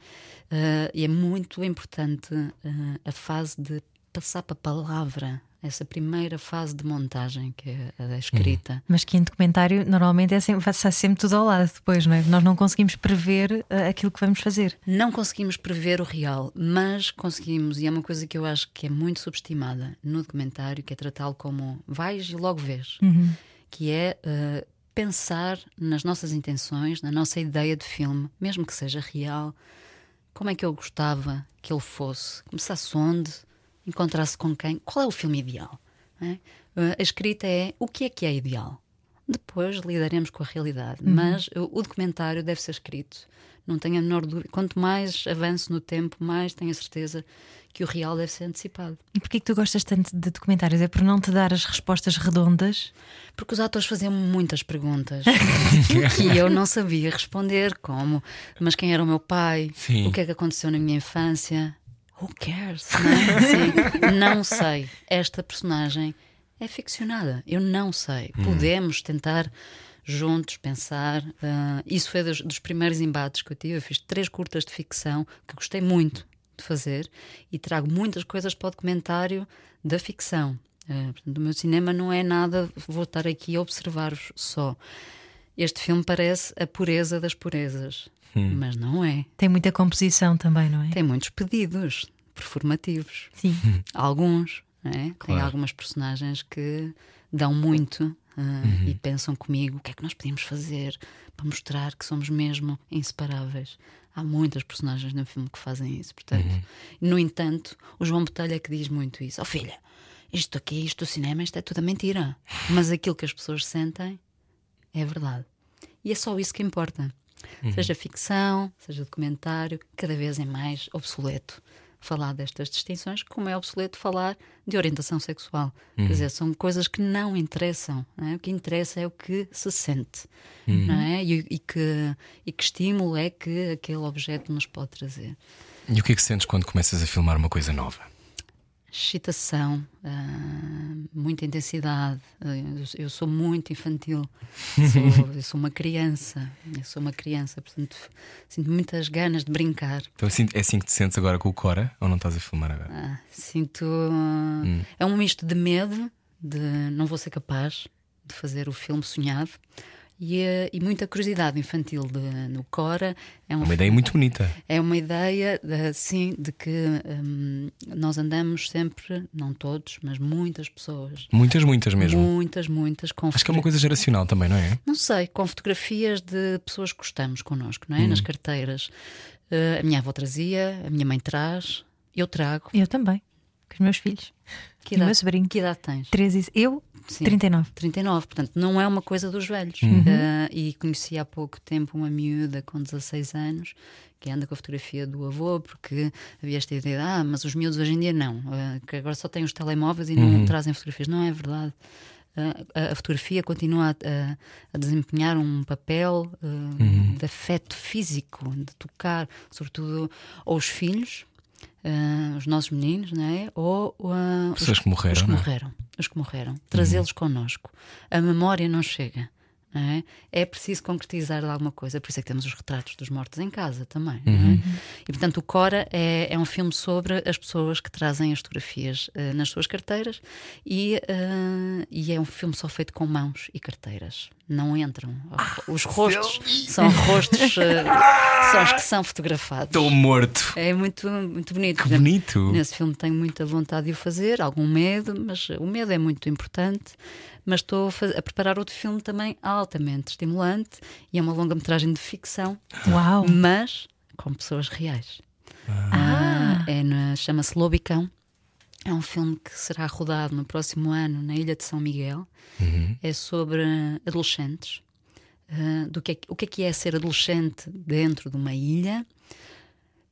Ah, e é muito importante ah, a fase de passar para a palavra. Essa primeira fase de montagem, que é a da escrita. Mas que em documentário normalmente é sempre, vai ser sempre tudo ao lado depois, não é? Nós não conseguimos prever ah, aquilo que vamos fazer. Não conseguimos prever o real, mas conseguimos, e é uma coisa que eu acho que é muito subestimada no documentário, que é tratá-lo como vais e logo vês, que é eh, pensar nas nossas intenções, na nossa ideia de filme, mesmo que seja real, como é que eu gostava que ele fosse, começasse onde, encontrasse com quem, qual é o filme ideal. é? Eh, a escrita é o que é que é ideal. Depois lidaremos com a realidade, mas o o documentário deve ser escrito. Não tenho a menor dúvida. Quanto mais avanço no tempo, mais tenho a certeza que o real deve ser antecipado. E porquê que tu gostas tanto de documentários? É por não te dar as respostas redondas? Porque os atores faziam muitas perguntas que eu não sabia responder, como mas quem era o meu pai? Sim. O que é que aconteceu na minha infância? Who cares? Não, é? Não sei. Esta personagem é ficcionada. Eu não sei. Podemos tentar juntos pensar. ah, isso foi dos, dos primeiros embates que eu tive. Eu fiz três curtas de ficção que gostei muito de fazer e trago muitas coisas para o documentário da ficção. Ah, portanto, o meu cinema não é nada, vou estar aqui a observar-vos só. Este filme parece a pureza das purezas, mas não é. Tem muita composição também, não é? Tem muitos pedidos performativos. Sim. Alguns, não é? Tem Claro. algumas personagens que dão muito ah, e pensam comigo o que é que nós podíamos fazer para mostrar que somos mesmo inseparáveis. Há muitas personagens no filme que fazem isso, portanto. No entanto, o João Botelho é que diz muito isso. Oh filha, isto aqui, isto do cinema, isto é tudo mentira. Mas aquilo que as pessoas sentem é verdade. E é só isso que importa. Seja ficção, seja documentário, cada vez é mais obsoleto falar destas distinções, como é obsoleto falar de orientação sexual. Quer dizer, são coisas que não interessam. não é? O que interessa é o que se sente. Não é? e, e que, e que estímulo é que aquele objeto nos pode trazer. E o que é que sentes quando começas a filmar uma coisa nova? Excitação, ah, muita intensidade. Eu, eu sou muito infantil, sou, eu sou uma criança, eu sou uma criança, portanto sinto muitas ganas de brincar. Então, assim, é assim que te sentes agora com o Cora ou não estás a filmar agora? Ah, sinto. ah, É um misto de medo, de não vou ser capaz de fazer o filme sonhado, e, eh, e muita curiosidade infantil de- no Cora. É um Uma ideia muito bonita. é uma ideia, de, sim, de que hum, nós andamos sempre, não todos, mas muitas pessoas. Muitas, muitas mesmo. Muitas, muitas, com Acho que é uma coisa geracional também, não é? Não sei, com fotografias de pessoas que gostamos connosco, não é? Nas carteiras. Eh, a minha avó trazia, a minha mãe traz, eu trago. Eu também, com os meus filhos. Que E o meu idade, sobrinho. que idade tens? 13 e- Eu, Sim. 39. 39, portanto, não é uma coisa dos velhos. Uhum. Eh, e conheci há pouco tempo uma miúda com 16 anos que anda com a fotografia do avô, porque havia esta ideia de, ah, mas os miúdos hoje em dia não, eh, que agora só têm os telemóveis e não Uhum. trazem fotografias. Não é verdade. Eh, a, a fotografia continua a, a- a desempenhar um papel eh, Uhum. de afeto físico, de tocar, sobretudo aos filhos. Eh, os nossos meninos, não é? Ou Pessoas os, que morreram, os que é? morreram, os que morreram, trazê-los connosco. A memória não chega. É? É preciso concretizar de alguma coisa, por isso é que temos os retratos dos mortos em casa também. não é? Uhum. E portanto, o Cora é, é um filme sobre as pessoas que trazem as fotografias eh, nas suas carteiras e, eh, e é um filme só feito com mãos e carteiras. Não entram. Os rostos são rostos, eh, são os que são fotografados. Estou morto. É muito, muito bonito. Que bonito. Nesse filme tenho muita vontade de o fazer, algum medo, mas o medo é muito importante. Mas estou a, a preparar outro filme também altamente estimulante e é uma longa-metragem de ficção, Uau! mas com pessoas reais. Ah, é na- Chama-se Lobicão. É um filme que será rodado no próximo ano na Ilha de São Miguel. É sobre adolescentes. ah, do que é, que- o que é que é ser adolescente dentro de uma ilha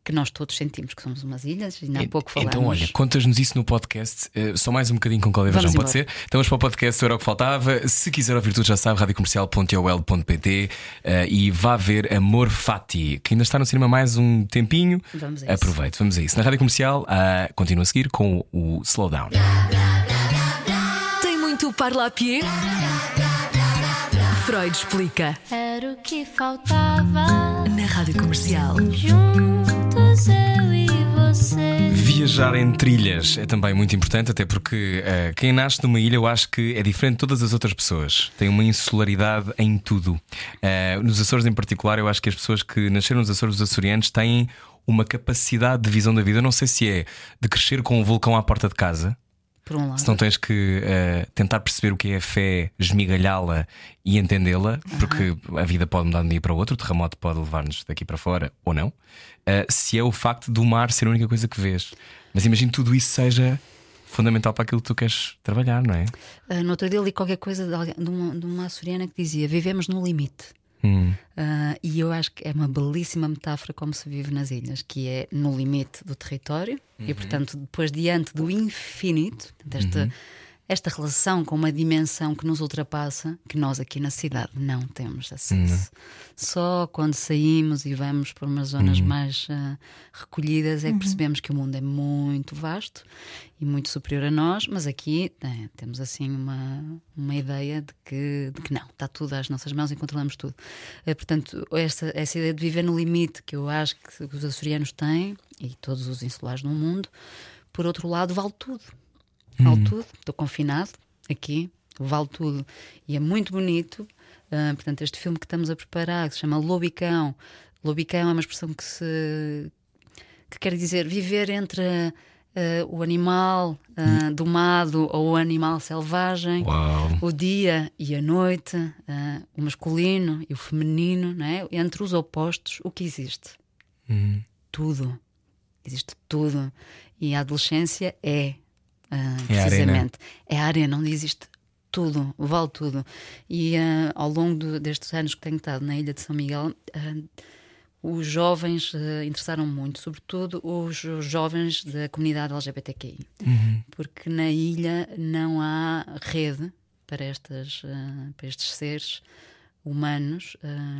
que nós todos sentimos que somos umas ilhas, e ainda há pouco falamos. Então, olha, contas-nos isso no podcast. eh, só mais um bocadinho com Cláudia Vajão, pode ser? embora. Então, para o podcast, era o que faltava. Se quiser ouvir tudo, já sabe, radiocomercial.ol.pt eh, e vá ver Amor Fati, que ainda está no cinema mais um tempinho. Vamos a isso. Aproveite, vamos a isso. Na Rádio Comercial, ah, continua a seguir com o Slowdown. Tem muito parla a pied? Freud explica. Era o que faltava. Na Rádio Comercial. Juntos. Viajar em trilhas é também muito importante, até porque eh, quem nasce numa ilha eu acho que é diferente de todas as outras pessoas. Tem uma insularidade em tudo. Eh, nos Açores, em particular, eu acho que as pessoas que nasceram nos Açores, os açorianos, têm uma capacidade de visão da vida. Eu não sei se é de crescer com um vulcão à porta de casa. Um. Se não tens que eh, tentar perceber o que é a fé, esmigalhá-la e entendê-la, porque a vida pode mudar de um dia para o outro, o terremoto pode levar-nos daqui para fora ou não. Eh, se é o facto do mar ser a única coisa que vês. Mas imagino que tudo isso seja fundamental para aquilo que tu queres trabalhar, não é? Ah, no outro dia li qualquer coisa de, alguém- de uma, de uma açoriana que dizia: Vivemos no limite. Hum. Ah, e eu acho que é uma belíssima metáfora como se vive nas ilhas, que é no limite do território e, portanto, depois diante do infinito, portanto, esta, esta relação com uma dimensão que nos ultrapassa, que nós aqui na cidade não temos acesso. Só quando saímos e vamos para umas zonas mais ah, recolhidas é que percebemos que o mundo é muito vasto e muito superior a nós, mas aqui né, temos assim uma, uma ideia de que, de que não, está tudo às nossas mãos e controlamos tudo. Eh, portanto, essa, essa ideia de viver no limite que eu acho que os açorianos têm e todos os insulares no mundo, por outro lado, vale tudo. Vale tudo. Estou confinado aqui, vale tudo. E é muito bonito. Ah, portanto, este filme que estamos a preparar, que se chama Lobicão. Lobicão é uma expressão que se que quer dizer viver entre ah, o animal ah, domado ou o animal selvagem, Uau. o dia e a noite, o masculino e o feminino, não é? entre os opostos, o que existe? Hum. Tudo. Existe tudo. E a adolescência é, É a precisamente, é a arena onde existe tudo, vale tudo. E ah, ao longo do- destes anos que tenho estado na Ilha de São Miguel, ah, os jovens ah, interessaram muito, sobretudo os, os jovens da comunidade LGBTQI, porque na ilha não há rede para, estas, para estes seres humanos,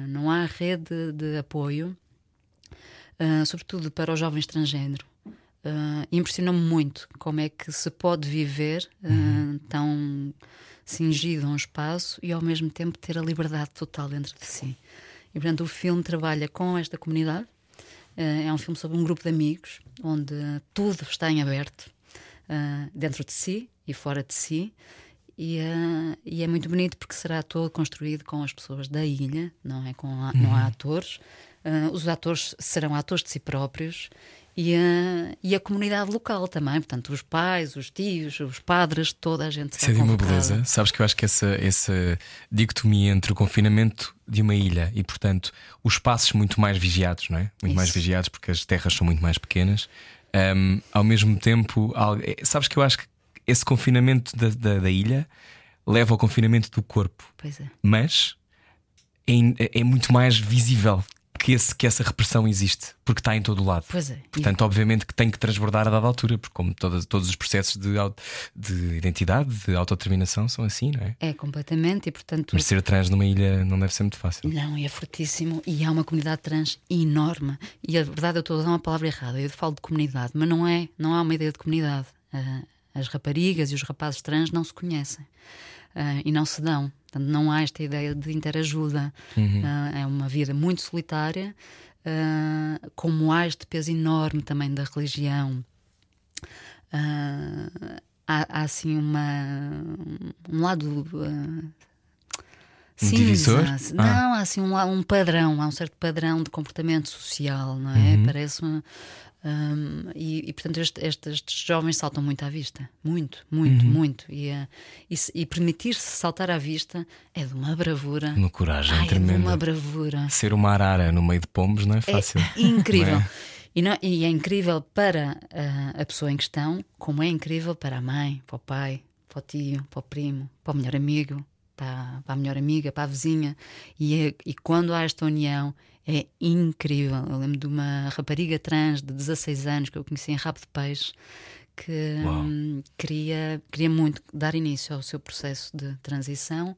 não há rede de apoio, sobretudo para os jovens transgênero. Ah, Impressionou-me muito como é que se pode viver ah, tão cingido a um espaço e ao mesmo tempo ter a liberdade total dentro de si. E portanto o filme trabalha com esta comunidade. Ah, é um filme sobre um grupo de amigos onde tudo está em aberto dentro de si e fora de si. E, uh, e, é muito bonito porque será todo construído com as pessoas da ilha, não é? Com a, Não há atores. Uh, os atores serão atores de si próprios e a, e a comunidade local também, portanto, os pais, os tios, os padres, toda a gente Isso é de uma beleza. Sabes que eu acho que essa, essa dicotomia entre o confinamento de uma ilha e, portanto, os espaços muito mais vigiados, não é? Muito Isso. mais vigiados porque as terras são muito mais pequenas. Um, ao mesmo tempo, é, sabes que eu acho que esse confinamento da, da, da ilha leva ao confinamento do corpo. Pois é. Mas é, é muito mais visível que, esse, que essa repressão existe, porque está em todo o lado. Pois é. Portanto, obviamente que tem que transbordar a dada altura, porque como todas, todos os processos de, de identidade, de autodeterminação são assim, não é? É, completamente, e portanto. Mas ser trans numa ilha não deve ser muito fácil. Não, e é fortíssimo, e há uma comunidade trans enorme. E a verdade, eu estou a usar uma palavra errada, eu falo de comunidade, mas não é, não há uma ideia de comunidade. Uh, as raparigas e os rapazes trans não se conhecem uh, e não se dão. Portanto, não há esta ideia de interajuda. Uhum. Uh, é uma vida muito solitária, uh, como há este peso enorme também da religião. Uh, há, há, assim uma um lado uh, cinza. Não, ah. há assim um, um, padrão, há um certo padrão de comportamento social, não é? Uhum. Parece uma, um, e, e, portanto, este, estes, jovens saltam muito à vista. Muito, muito, uhum. muito. E, uh, e, e permitir-se saltar à vista é de uma bravura. Uma coragem Ai, tremenda. É de uma bravura. Ser uma arara no meio de pombos não é fácil. É incrível. É? E, não, e, é incrível para uh, a pessoa em questão, como é incrível para a mãe, para o pai, para o tio, para o primo, para o melhor amigo, para, para a melhor amiga, para a vizinha. E, é, e quando há esta união é incrível. Eu lembro de uma rapariga trans de 16 anos que eu conheci em Rabo de Peixe que hum, queria, queria muito dar início ao seu processo de transição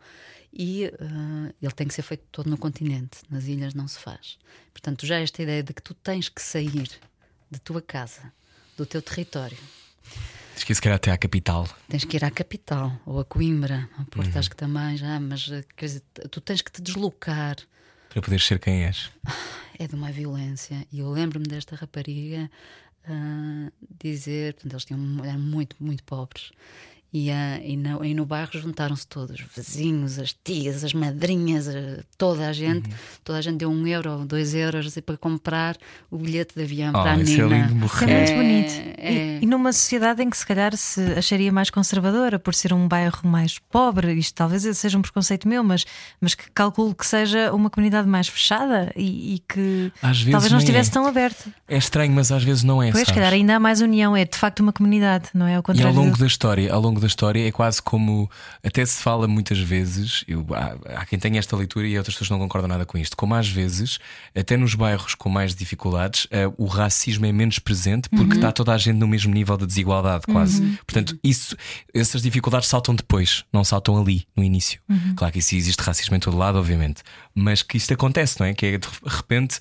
e uh, ele tem que ser feito todo no continente, nas ilhas não se faz. Portanto, já esta ideia de que tu tens que sair de tua casa, do teu território. Tens que ir, se calhar, até à capital. Tens que ir à capital, ou a Coimbra, a Porto, uhum. acho que também já, mas quer dizer, tu tens que te deslocar para poderes ser quem és? É de uma violência. E eu lembro-me desta rapariga uh, dizer, portanto, eles tinham, eram muito, muito pobres. E, uh, e, no, e no bairro juntaram-se todos, os vizinhos, as tias, as madrinhas, toda a gente. Uhum. Toda a gente deu um euro, dois euros para comprar o bilhete de avião oh, para a isso Nina. É, lindo, isso é muito bonito. É... E, e, numa sociedade em que se calhar se acharia mais conservadora por ser um bairro mais pobre, isto talvez seja um preconceito meu, mas, mas que calculo que seja uma comunidade mais fechada e, e que talvez não estivesse é. tão aberta. É estranho, mas às vezes não é. Pois, se calhar ainda há mais união, é de facto uma comunidade, não é? Ao contrário e ao longo da história, ao longo da história é quase como até se fala muitas vezes. Eu, há, há, quem tenha esta leitura e outras pessoas não concordam nada com isto. Como às vezes, até nos bairros com mais dificuldades, uh, o racismo é menos presente porque uhum. está toda a gente no mesmo nível de desigualdade, quase. Uhum. Portanto, isso, essas dificuldades saltam depois, não saltam ali no início. Uhum. Claro que isso existe racismo em todo lado, obviamente, mas que isto acontece, não é? Que é de repente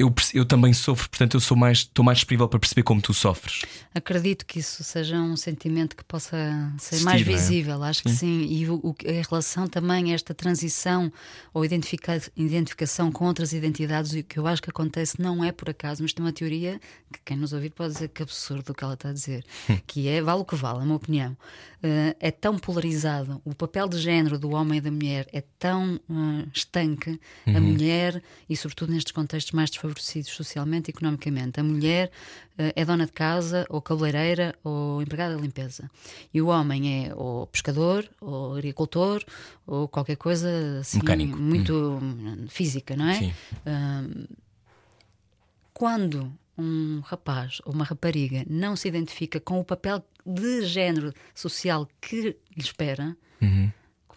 eu, eu também sofro, portanto eu sou mais, estou mais disponível para perceber como tu sofres. Acredito que isso seja um sentimento que possa ser mais é? visível, é? acho sim. que sim. E o, o, em relação também a esta transição ou identifica, identificação com outras identidades, o que eu acho que acontece não é por acaso, mas tem uma teoria que quem nos ouvir pode dizer que absurdo o que ela está a dizer, hum. que é, vale o que vale, a minha opinião. Uh, é tão polarizado, o papel de género do homem e da mulher é tão uh, estanque, uhum. a mulher, e sobretudo nestes contextos mais desfavorecidos, desfavorecidos socialmente e economicamente. A mulher uh, é dona de casa, ou cabeleireira, ou empregada de limpeza. E o homem é ou pescador, ou agricultor, ou qualquer coisa assim, Mecânico. muito hum. física, não é? Sim. Uh, quando um rapaz ou uma rapariga não se identifica com o papel de género social que lhe espera, uhum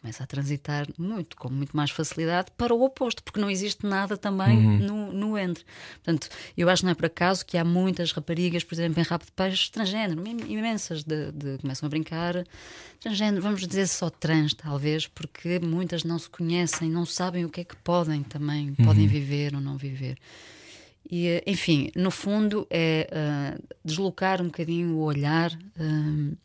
começa a transitar muito, com muito mais facilidade, para o oposto, porque não existe nada também uhum. no, no entre. Portanto, eu acho que não é por acaso que há muitas raparigas, por exemplo, em rabo de peixe, transgênero, imensas, de, de, começam a brincar transgênero, vamos dizer só trans, talvez, porque muitas não se conhecem, não sabem o que é que podem também, uhum. podem viver ou não viver. E, enfim, no fundo é uh, deslocar um bocadinho o olhar. Uh,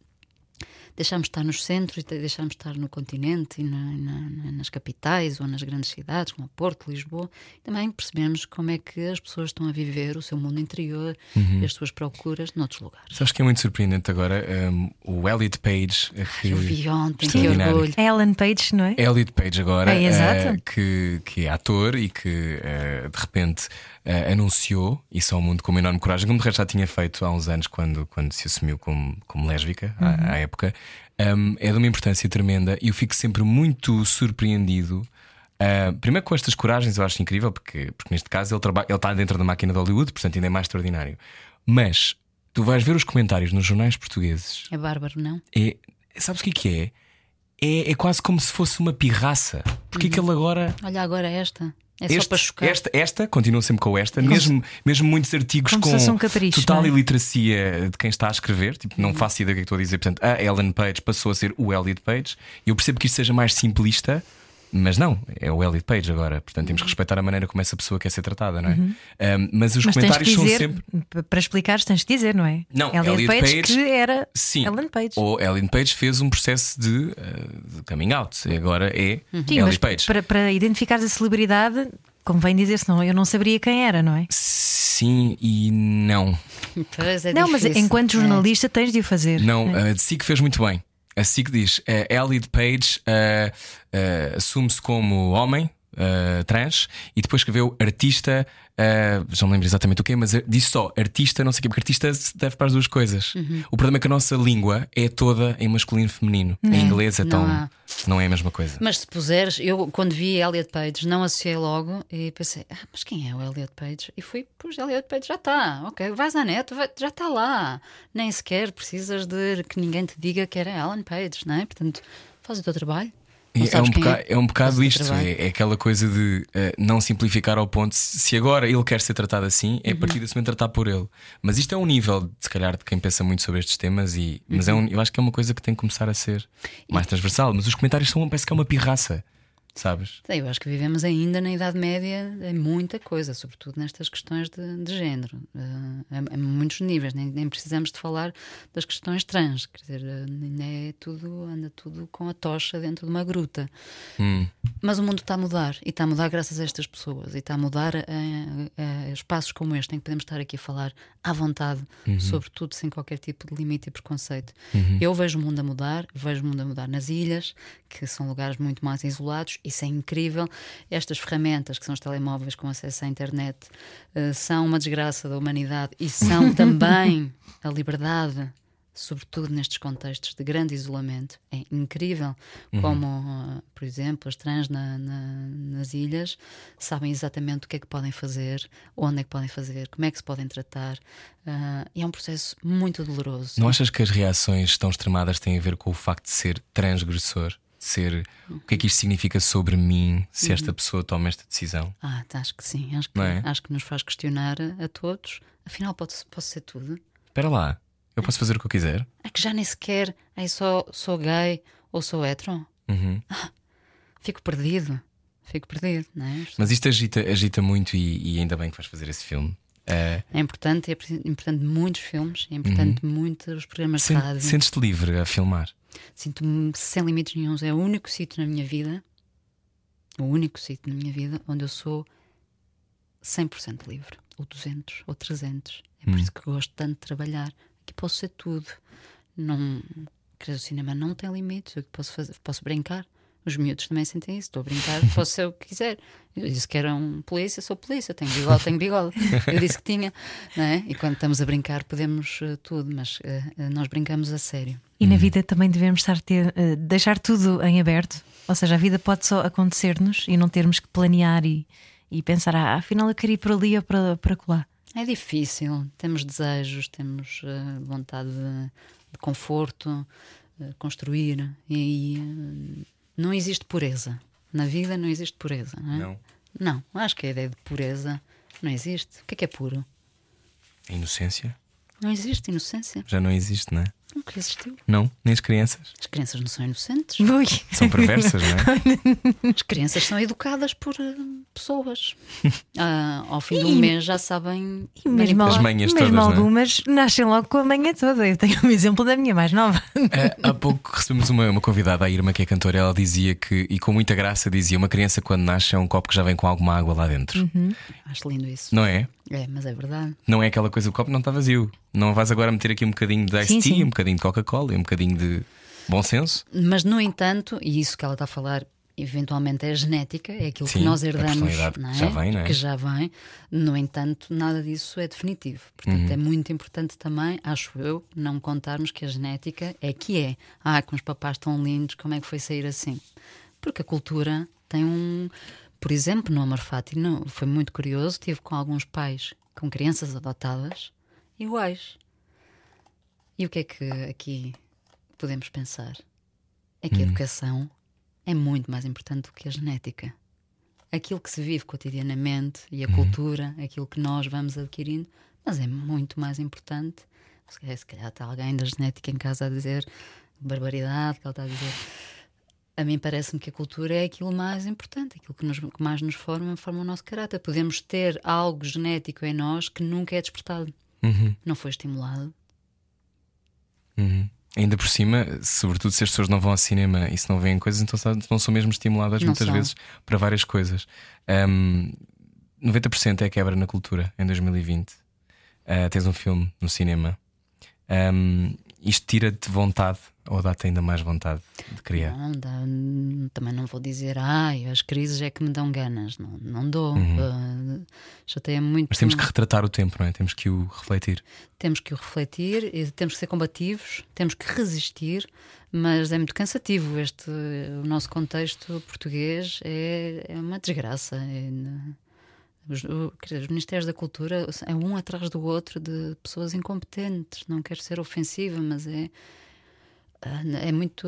deixámos de estar nos centros e de- deixámos de estar no continente e na- na- nas capitais ou nas grandes cidades, como Porto, Lisboa. Também percebemos como é que as pessoas estão a viver o seu mundo interior Uhum. e as suas procuras noutros lugares. Sabes que é muito surpreendente agora um, o Elliot Page. eh, Que... Eu vi ontem, que orgulho. É Ellen Page, não é? Elliot Page agora, É, exato. eh, que, que é ator e que eh, de repente eh, anunciou isso ao mundo com uma enorme coragem, como de resto já tinha feito há uns anos quando, quando se assumiu como, como lésbica, à- Uhum. à, época. Um, é de uma importância tremenda e eu fico sempre muito surpreendido. uh, primeiro com estas coragens, eu acho incrível, porque, porque neste caso ele, traba- ele está dentro da máquina de Hollywood, portanto ainda é mais extraordinário. Mas tu vais ver os comentários nos jornais portugueses É bárbaro, não? é, sabes o que é que é? É, é quase como se fosse uma pirraça. Porque é que ele agora. Olha agora esta. É só Este- para chocar. esta, esta, continua sempre com esta, mesmo, mesmo muitos artigos como se com um capricho, total não é? iliteracia de quem está a escrever, tipo, Uhum. não faço ideia do que é que estou a dizer. Portanto, a Ellen Page passou a ser o Elliot Page, e eu percebo que isto seja mais simplista, mas não, é o Elliot Page agora. Portanto, temos que respeitar a maneira como essa pessoa quer ser tratada, não é? Um, mas os Uhum. Mas tens que comentários são dizer, sempre. p- para explicares, tens que dizer, não é? Não, Elliot Elliot Page, Page- que era Sim, Ellen Page. ou Ellen Page fez um processo de, uh, de coming out. Agora é Sim, mas Elliot Page. para, para identificares a celebridade, convém dizer, senão eu não saberia quem era, não é? Sim e não. Pois é não, mas difícil. enquanto É. jornalista tens de o fazer. Não, É. a SIC fez muito bem. A SIC diz: uh, Elliot Page uh, assume-se como homem. uh, trans e depois escreveu artista, uh, já não lembro exatamente o que, mas uh, disse só artista, não sei o quê, porque artista deve para as duas coisas. Uhum. O problema é que a nossa língua é toda em masculino e feminino. Em inglês, Não então há. não é a mesma coisa. Mas se puseres, eu quando vi Elliot Page não associei logo e pensei, ah, mas quem é o Elliot Page? E fui, pus Elliot Page, já está, ok, vais à net, vai- já está lá. Nem sequer precisas de que ninguém te diga que era Alan Page, não é? Portanto, faz o teu trabalho. É um, boca- é um bocado isto, é, é aquela coisa de eh, não simplificar ao ponto. Se se agora ele quer ser tratado assim, é a Uhum. partir desse momento tratar por ele. Mas isto é um nível, se calhar, de quem pensa muito sobre estes temas, e, mas é Uhum. um, eu acho que é uma coisa que tem que começar a ser mais transversal. Mas os comentários são, parece que é uma pirraça, sabes? Eu acho que vivemos ainda na Idade Média em muita coisa, sobretudo nestas questões de, de género, eh, a, a muitos níveis, nem, nem precisamos de falar das questões trans, quer dizer, eh, ainda é tudo, anda tudo com a tocha dentro de uma gruta. Hum. Mas o mundo está a mudar e está a mudar graças a estas pessoas e está a mudar a, a- a espaços como este em que podemos estar aqui a falar à vontade, sobretudo sem qualquer tipo de limite e preconceito. Eu vejo o mundo a mudar, vejo o mundo a mudar nas ilhas, que são lugares muito mais isolados, isso é incrível. Estas ferramentas, que são os telemóveis com acesso à internet, eh, são uma desgraça da humanidade e são também a liberdade sobretudo nestes contextos de grande isolamento. É incrível como, ah, por exemplo, as trans na- na- nas ilhas sabem exatamente o que é que podem fazer, onde é que podem fazer, como é que se podem tratar. ah, e é um processo muito doloroso. Não achas que as reações tão extremadas têm a ver com o facto de ser transgressor? De ser o que é que isto significa sobre mim se esta pessoa toma esta decisão? Ah, tá, acho que sim. Acho que, é? acho que nos faz questionar a, todos. Afinal, pode, posso ser tudo? Espera lá, eu posso fazer o que eu quiser? É que já nem sequer é só sou gay ou sou hetero. Uhum. Fico perdido. Fico perdido, não é? Mas isto agita, agita muito e, e ainda bem que vais fazer esse filme. Eh, É importante, é importante muitos filmes, é importante muitos programas de Sen- rádio. Sentes-te livre a filmar? Sinto-me sem limites nenhums. É o único sítio na minha vida, o único sítio na minha vida onde eu sou 100% livre. Ou 200, ou 300. É Hum. por isso que gosto tanto de trabalhar. Aqui posso ser tudo. Não, quer dizer, o cinema não tem limites. Eu posso, fazer, posso brincar. Os miúdos também sentem isso. Estou a brincar, posso ser o que quiser. Eu disse que era um polícia, sou polícia. Tenho bigode, tenho bigode. Eu disse que tinha. Não é? E quando estamos a brincar, podemos eh, tudo, mas eh, nós brincamos a sério. E na vida também devemos estar ter, eh, deixar tudo em aberto. Ou seja, a vida pode só acontecer-nos e não termos que planear e, e pensar, ah, afinal eu queria ir por ali ou para, para colar. É difícil, temos desejos, temos eh, vontade de, de conforto, eh, construir, e aí não existe pureza. Na vida não existe pureza, não é? Não. Não, acho que a ideia de pureza não existe. O que é que é puro? A inocência? Não existe inocência. Já não existe, não é? Nunca existiu. Não, nem as crianças. As crianças não são inocentes. Ui. São perversas, não é? As crianças são educadas por, eh, pessoas. Ah, ao fim do mês já sabem. E mesmo, As manhas mesmo todas, é? algumas nascem logo com a manhã toda. Eu tenho um exemplo da minha mais nova. Eh, há pouco recebemos uma, uma convidada, a Irma, que é cantora. Ela dizia que, e com muita graça, dizia: uma criança quando nasce é um copo que já vem com alguma água lá dentro. Acho lindo isso. Não é? É, mas é verdade. Não é aquela coisa, o copo não está vazio. Não vais agora meter aqui um bocadinho de iced tea, um bocadinho de Coca-Cola e um bocadinho de bom senso. Mas, no entanto, e isso que ela está a falar, eventualmente é genética, é aquilo Sim, que nós herdamos, é? que já vem, não é? Que já vem. No entanto, nada disso é definitivo. Portanto, Uhum. é muito importante também, acho eu, não contarmos que a genética é que é. Ah, com os papás tão lindos, como é que foi sair assim? Porque a cultura tem um. Por exemplo, no Amor Fati, não, foi muito curioso, estive com alguns pais com crianças adotadas iguais. E o que é que aqui podemos pensar? É que a educação é muito mais importante do que a genética. Aquilo que se vive cotidianamente e a cultura, aquilo que nós vamos adquirindo, mas é muito mais importante. Se calhar, se calhar está alguém da genética em casa a dizer barbaridade que ele está a dizer. A mim parece-me que a cultura é aquilo mais importante, aquilo que, nos- que mais nos forma, forma o nosso caráter. Podemos ter algo genético em nós que nunca é despertado, Uhum, não foi estimulado. Uhum. Ainda por cima, sobretudo se as pessoas não vão ao cinema e se não veem coisas, então não são mesmo estimuladas Não muitas são. vezes para várias coisas. Ahm, 90% é a quebra na cultura em 2020. Ah, tens um filme no cinema. Ahm, isto tira-te vontade ou dá-te ainda mais vontade de criar? Não, dá- também não vou dizer, ai, as crises é que me dão ganas. Não, não dou. Uh, chateia muito. Uhum. Mas temos que retratar o tempo, não é? Temos que o refletir. temos que o refletir, e temos que ser combativos, temos que resistir, mas é muito cansativo. Este, o nosso contexto português é, é uma desgraça. É, os, dizer, os Ministérios da Cultura é um atrás do outro de pessoas incompetentes. Não quero ser ofensiva, mas é. É muito.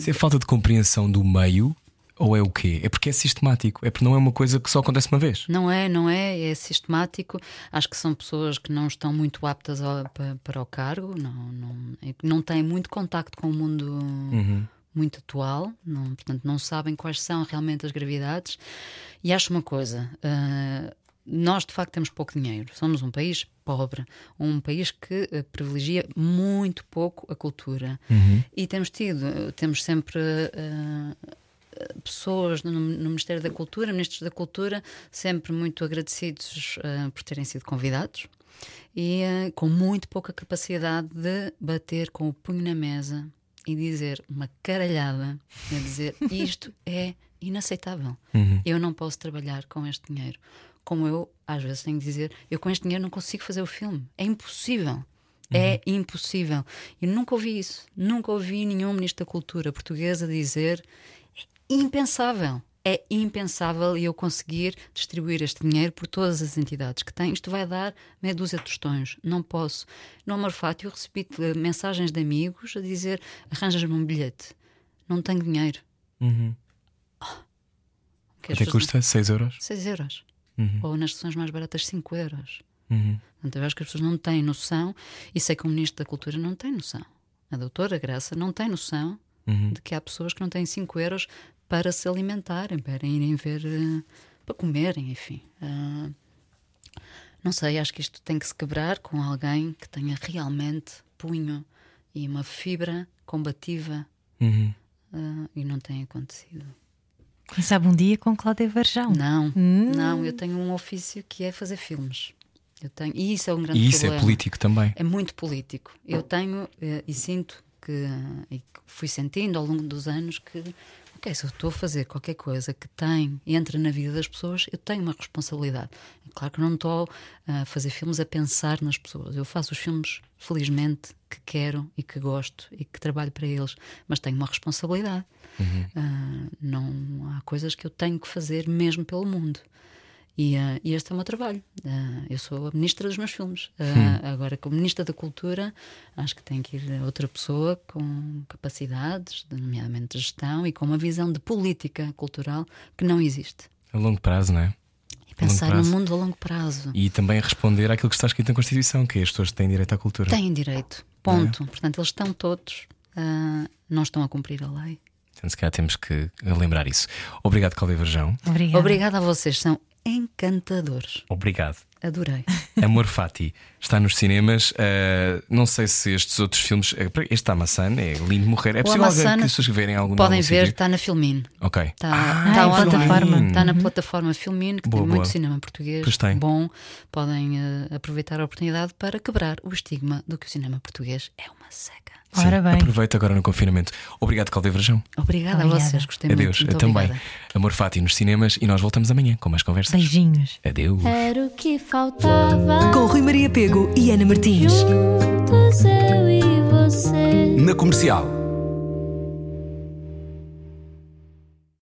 Se é falta de compreensão do meio ou é o quê? É porque é sistemático. É porque não é uma coisa que só acontece uma vez. Não é, não é, é sistemático. Acho que são pessoas que não estão muito aptas ao- pa- para, o cargo, não, não, não têm muito contacto com o mundo muito atual, não, portanto não sabem quais são realmente as gravidades. E acho uma coisa. ah, nós de facto temos pouco dinheiro, somos um país pobre, um país que eh, privilegia muito pouco a cultura e temos tido, temos sempre ah, pessoas no, no Ministério da Cultura, ministros da Cultura, sempre muito agradecidos eh, por terem sido convidados e com muito pouca capacidade de bater com o punho na mesa e dizer uma caralhada, a dizer isto é inaceitável. Eu não posso trabalhar com este dinheiro. Como eu, às vezes, tenho de dizer, eu com este dinheiro não consigo fazer o filme. É impossível. É impossível. Eu nunca ouvi isso. Nunca ouvi nenhum ministro da Cultura portuguesa dizer impensável. É impensável eu conseguir distribuir este dinheiro por todas as entidades que tem. Isto vai dar meia dúzia de tostões. Não posso. No Amor Fátio, eu recebi eh, mensagens de amigos a dizer: arranjas-me um bilhete. Não tenho dinheiro. Que as Até custa 6 euros. 6 euros. Uhum. Ou nas sessões mais baratas, 5 euros. Uhum. Portanto, eu acho que as pessoas não têm noção, e sei que o Ministro da Cultura não tem noção. A doutora Graça não tem noção Uhum. de que há pessoas que não têm 5 euros para se alimentarem, para irem ver, eh, para comerem, enfim. Ah, não sei, acho que isto tem que se quebrar com alguém que tenha realmente punho e uma fibra combativa Uhum. ah, e não tem acontecido. Quem sabe um dia com Cláudia Varjão. Não, Hum. não, eu tenho um ofício que é fazer filmes. Eu tenho, e isso é um grande E isso problema. é político também. É muito político. Eu tenho eh, e sinto que, e fui sentindo ao longo dos anos que, ok, se eu estou a fazer qualquer coisa que tem, entra na vida das pessoas, eu tenho uma responsabilidade. É claro que não estou a fazer filmes a pensar nas pessoas. Eu faço os filmes, felizmente, que quero e que gosto e que trabalho para eles, mas tenho uma responsabilidade. Ah, não há coisas que eu tenho que fazer mesmo pelo mundo. E, ah, e este é o meu trabalho. Ah, eu sou a ministra dos meus filmes. Ah, Agora, como ministra da Cultura, acho que tem que ir outra pessoa com capacidades, nomeadamente de gestão, e com uma visão de política cultural que não existe. A longo prazo, não é? Pensar no mundo a longo prazo. E também responder àquilo que está escrito na Constituição, que é as pessoas têm direito à cultura. Têm direito. Ponto. Portanto, eles estão todos, ah, não estão a cumprir a lei. Portanto, se calhar temos que lembrar isso. Obrigado, Cláudia Verjão. Obrigada. Obrigada a vocês, são encantadores. Obrigado. Adorei. Amor Fati está nos cinemas. Uh, não sei se estes outros filmes. uh, Este Amassana é lindo morrer. É possível Amassana que as pessoas verem algum Podem algum ver, está na Filmin. Ok. Está Ah, tá online. plataforma. Está na plataforma Filmin, que Boa, tem boa. muito cinema português Pois tem. bom. Podem eh, aproveitar a oportunidade para quebrar o estigma do que o cinema português é uma seca. Ora bem. Aproveita agora no confinamento. Obrigado, Cláudia Verjão. Obrigada, Obrigada. a vocês, gostei Adeus. muito. muito Também. obrigada. Amor Fati nos cinemas e nós voltamos amanhã com mais conversas. Beijinhos. Adeus. Era o que faltava. Com Rui Maria Pego e Ana Martins. Juntos eu e você. Na comercial.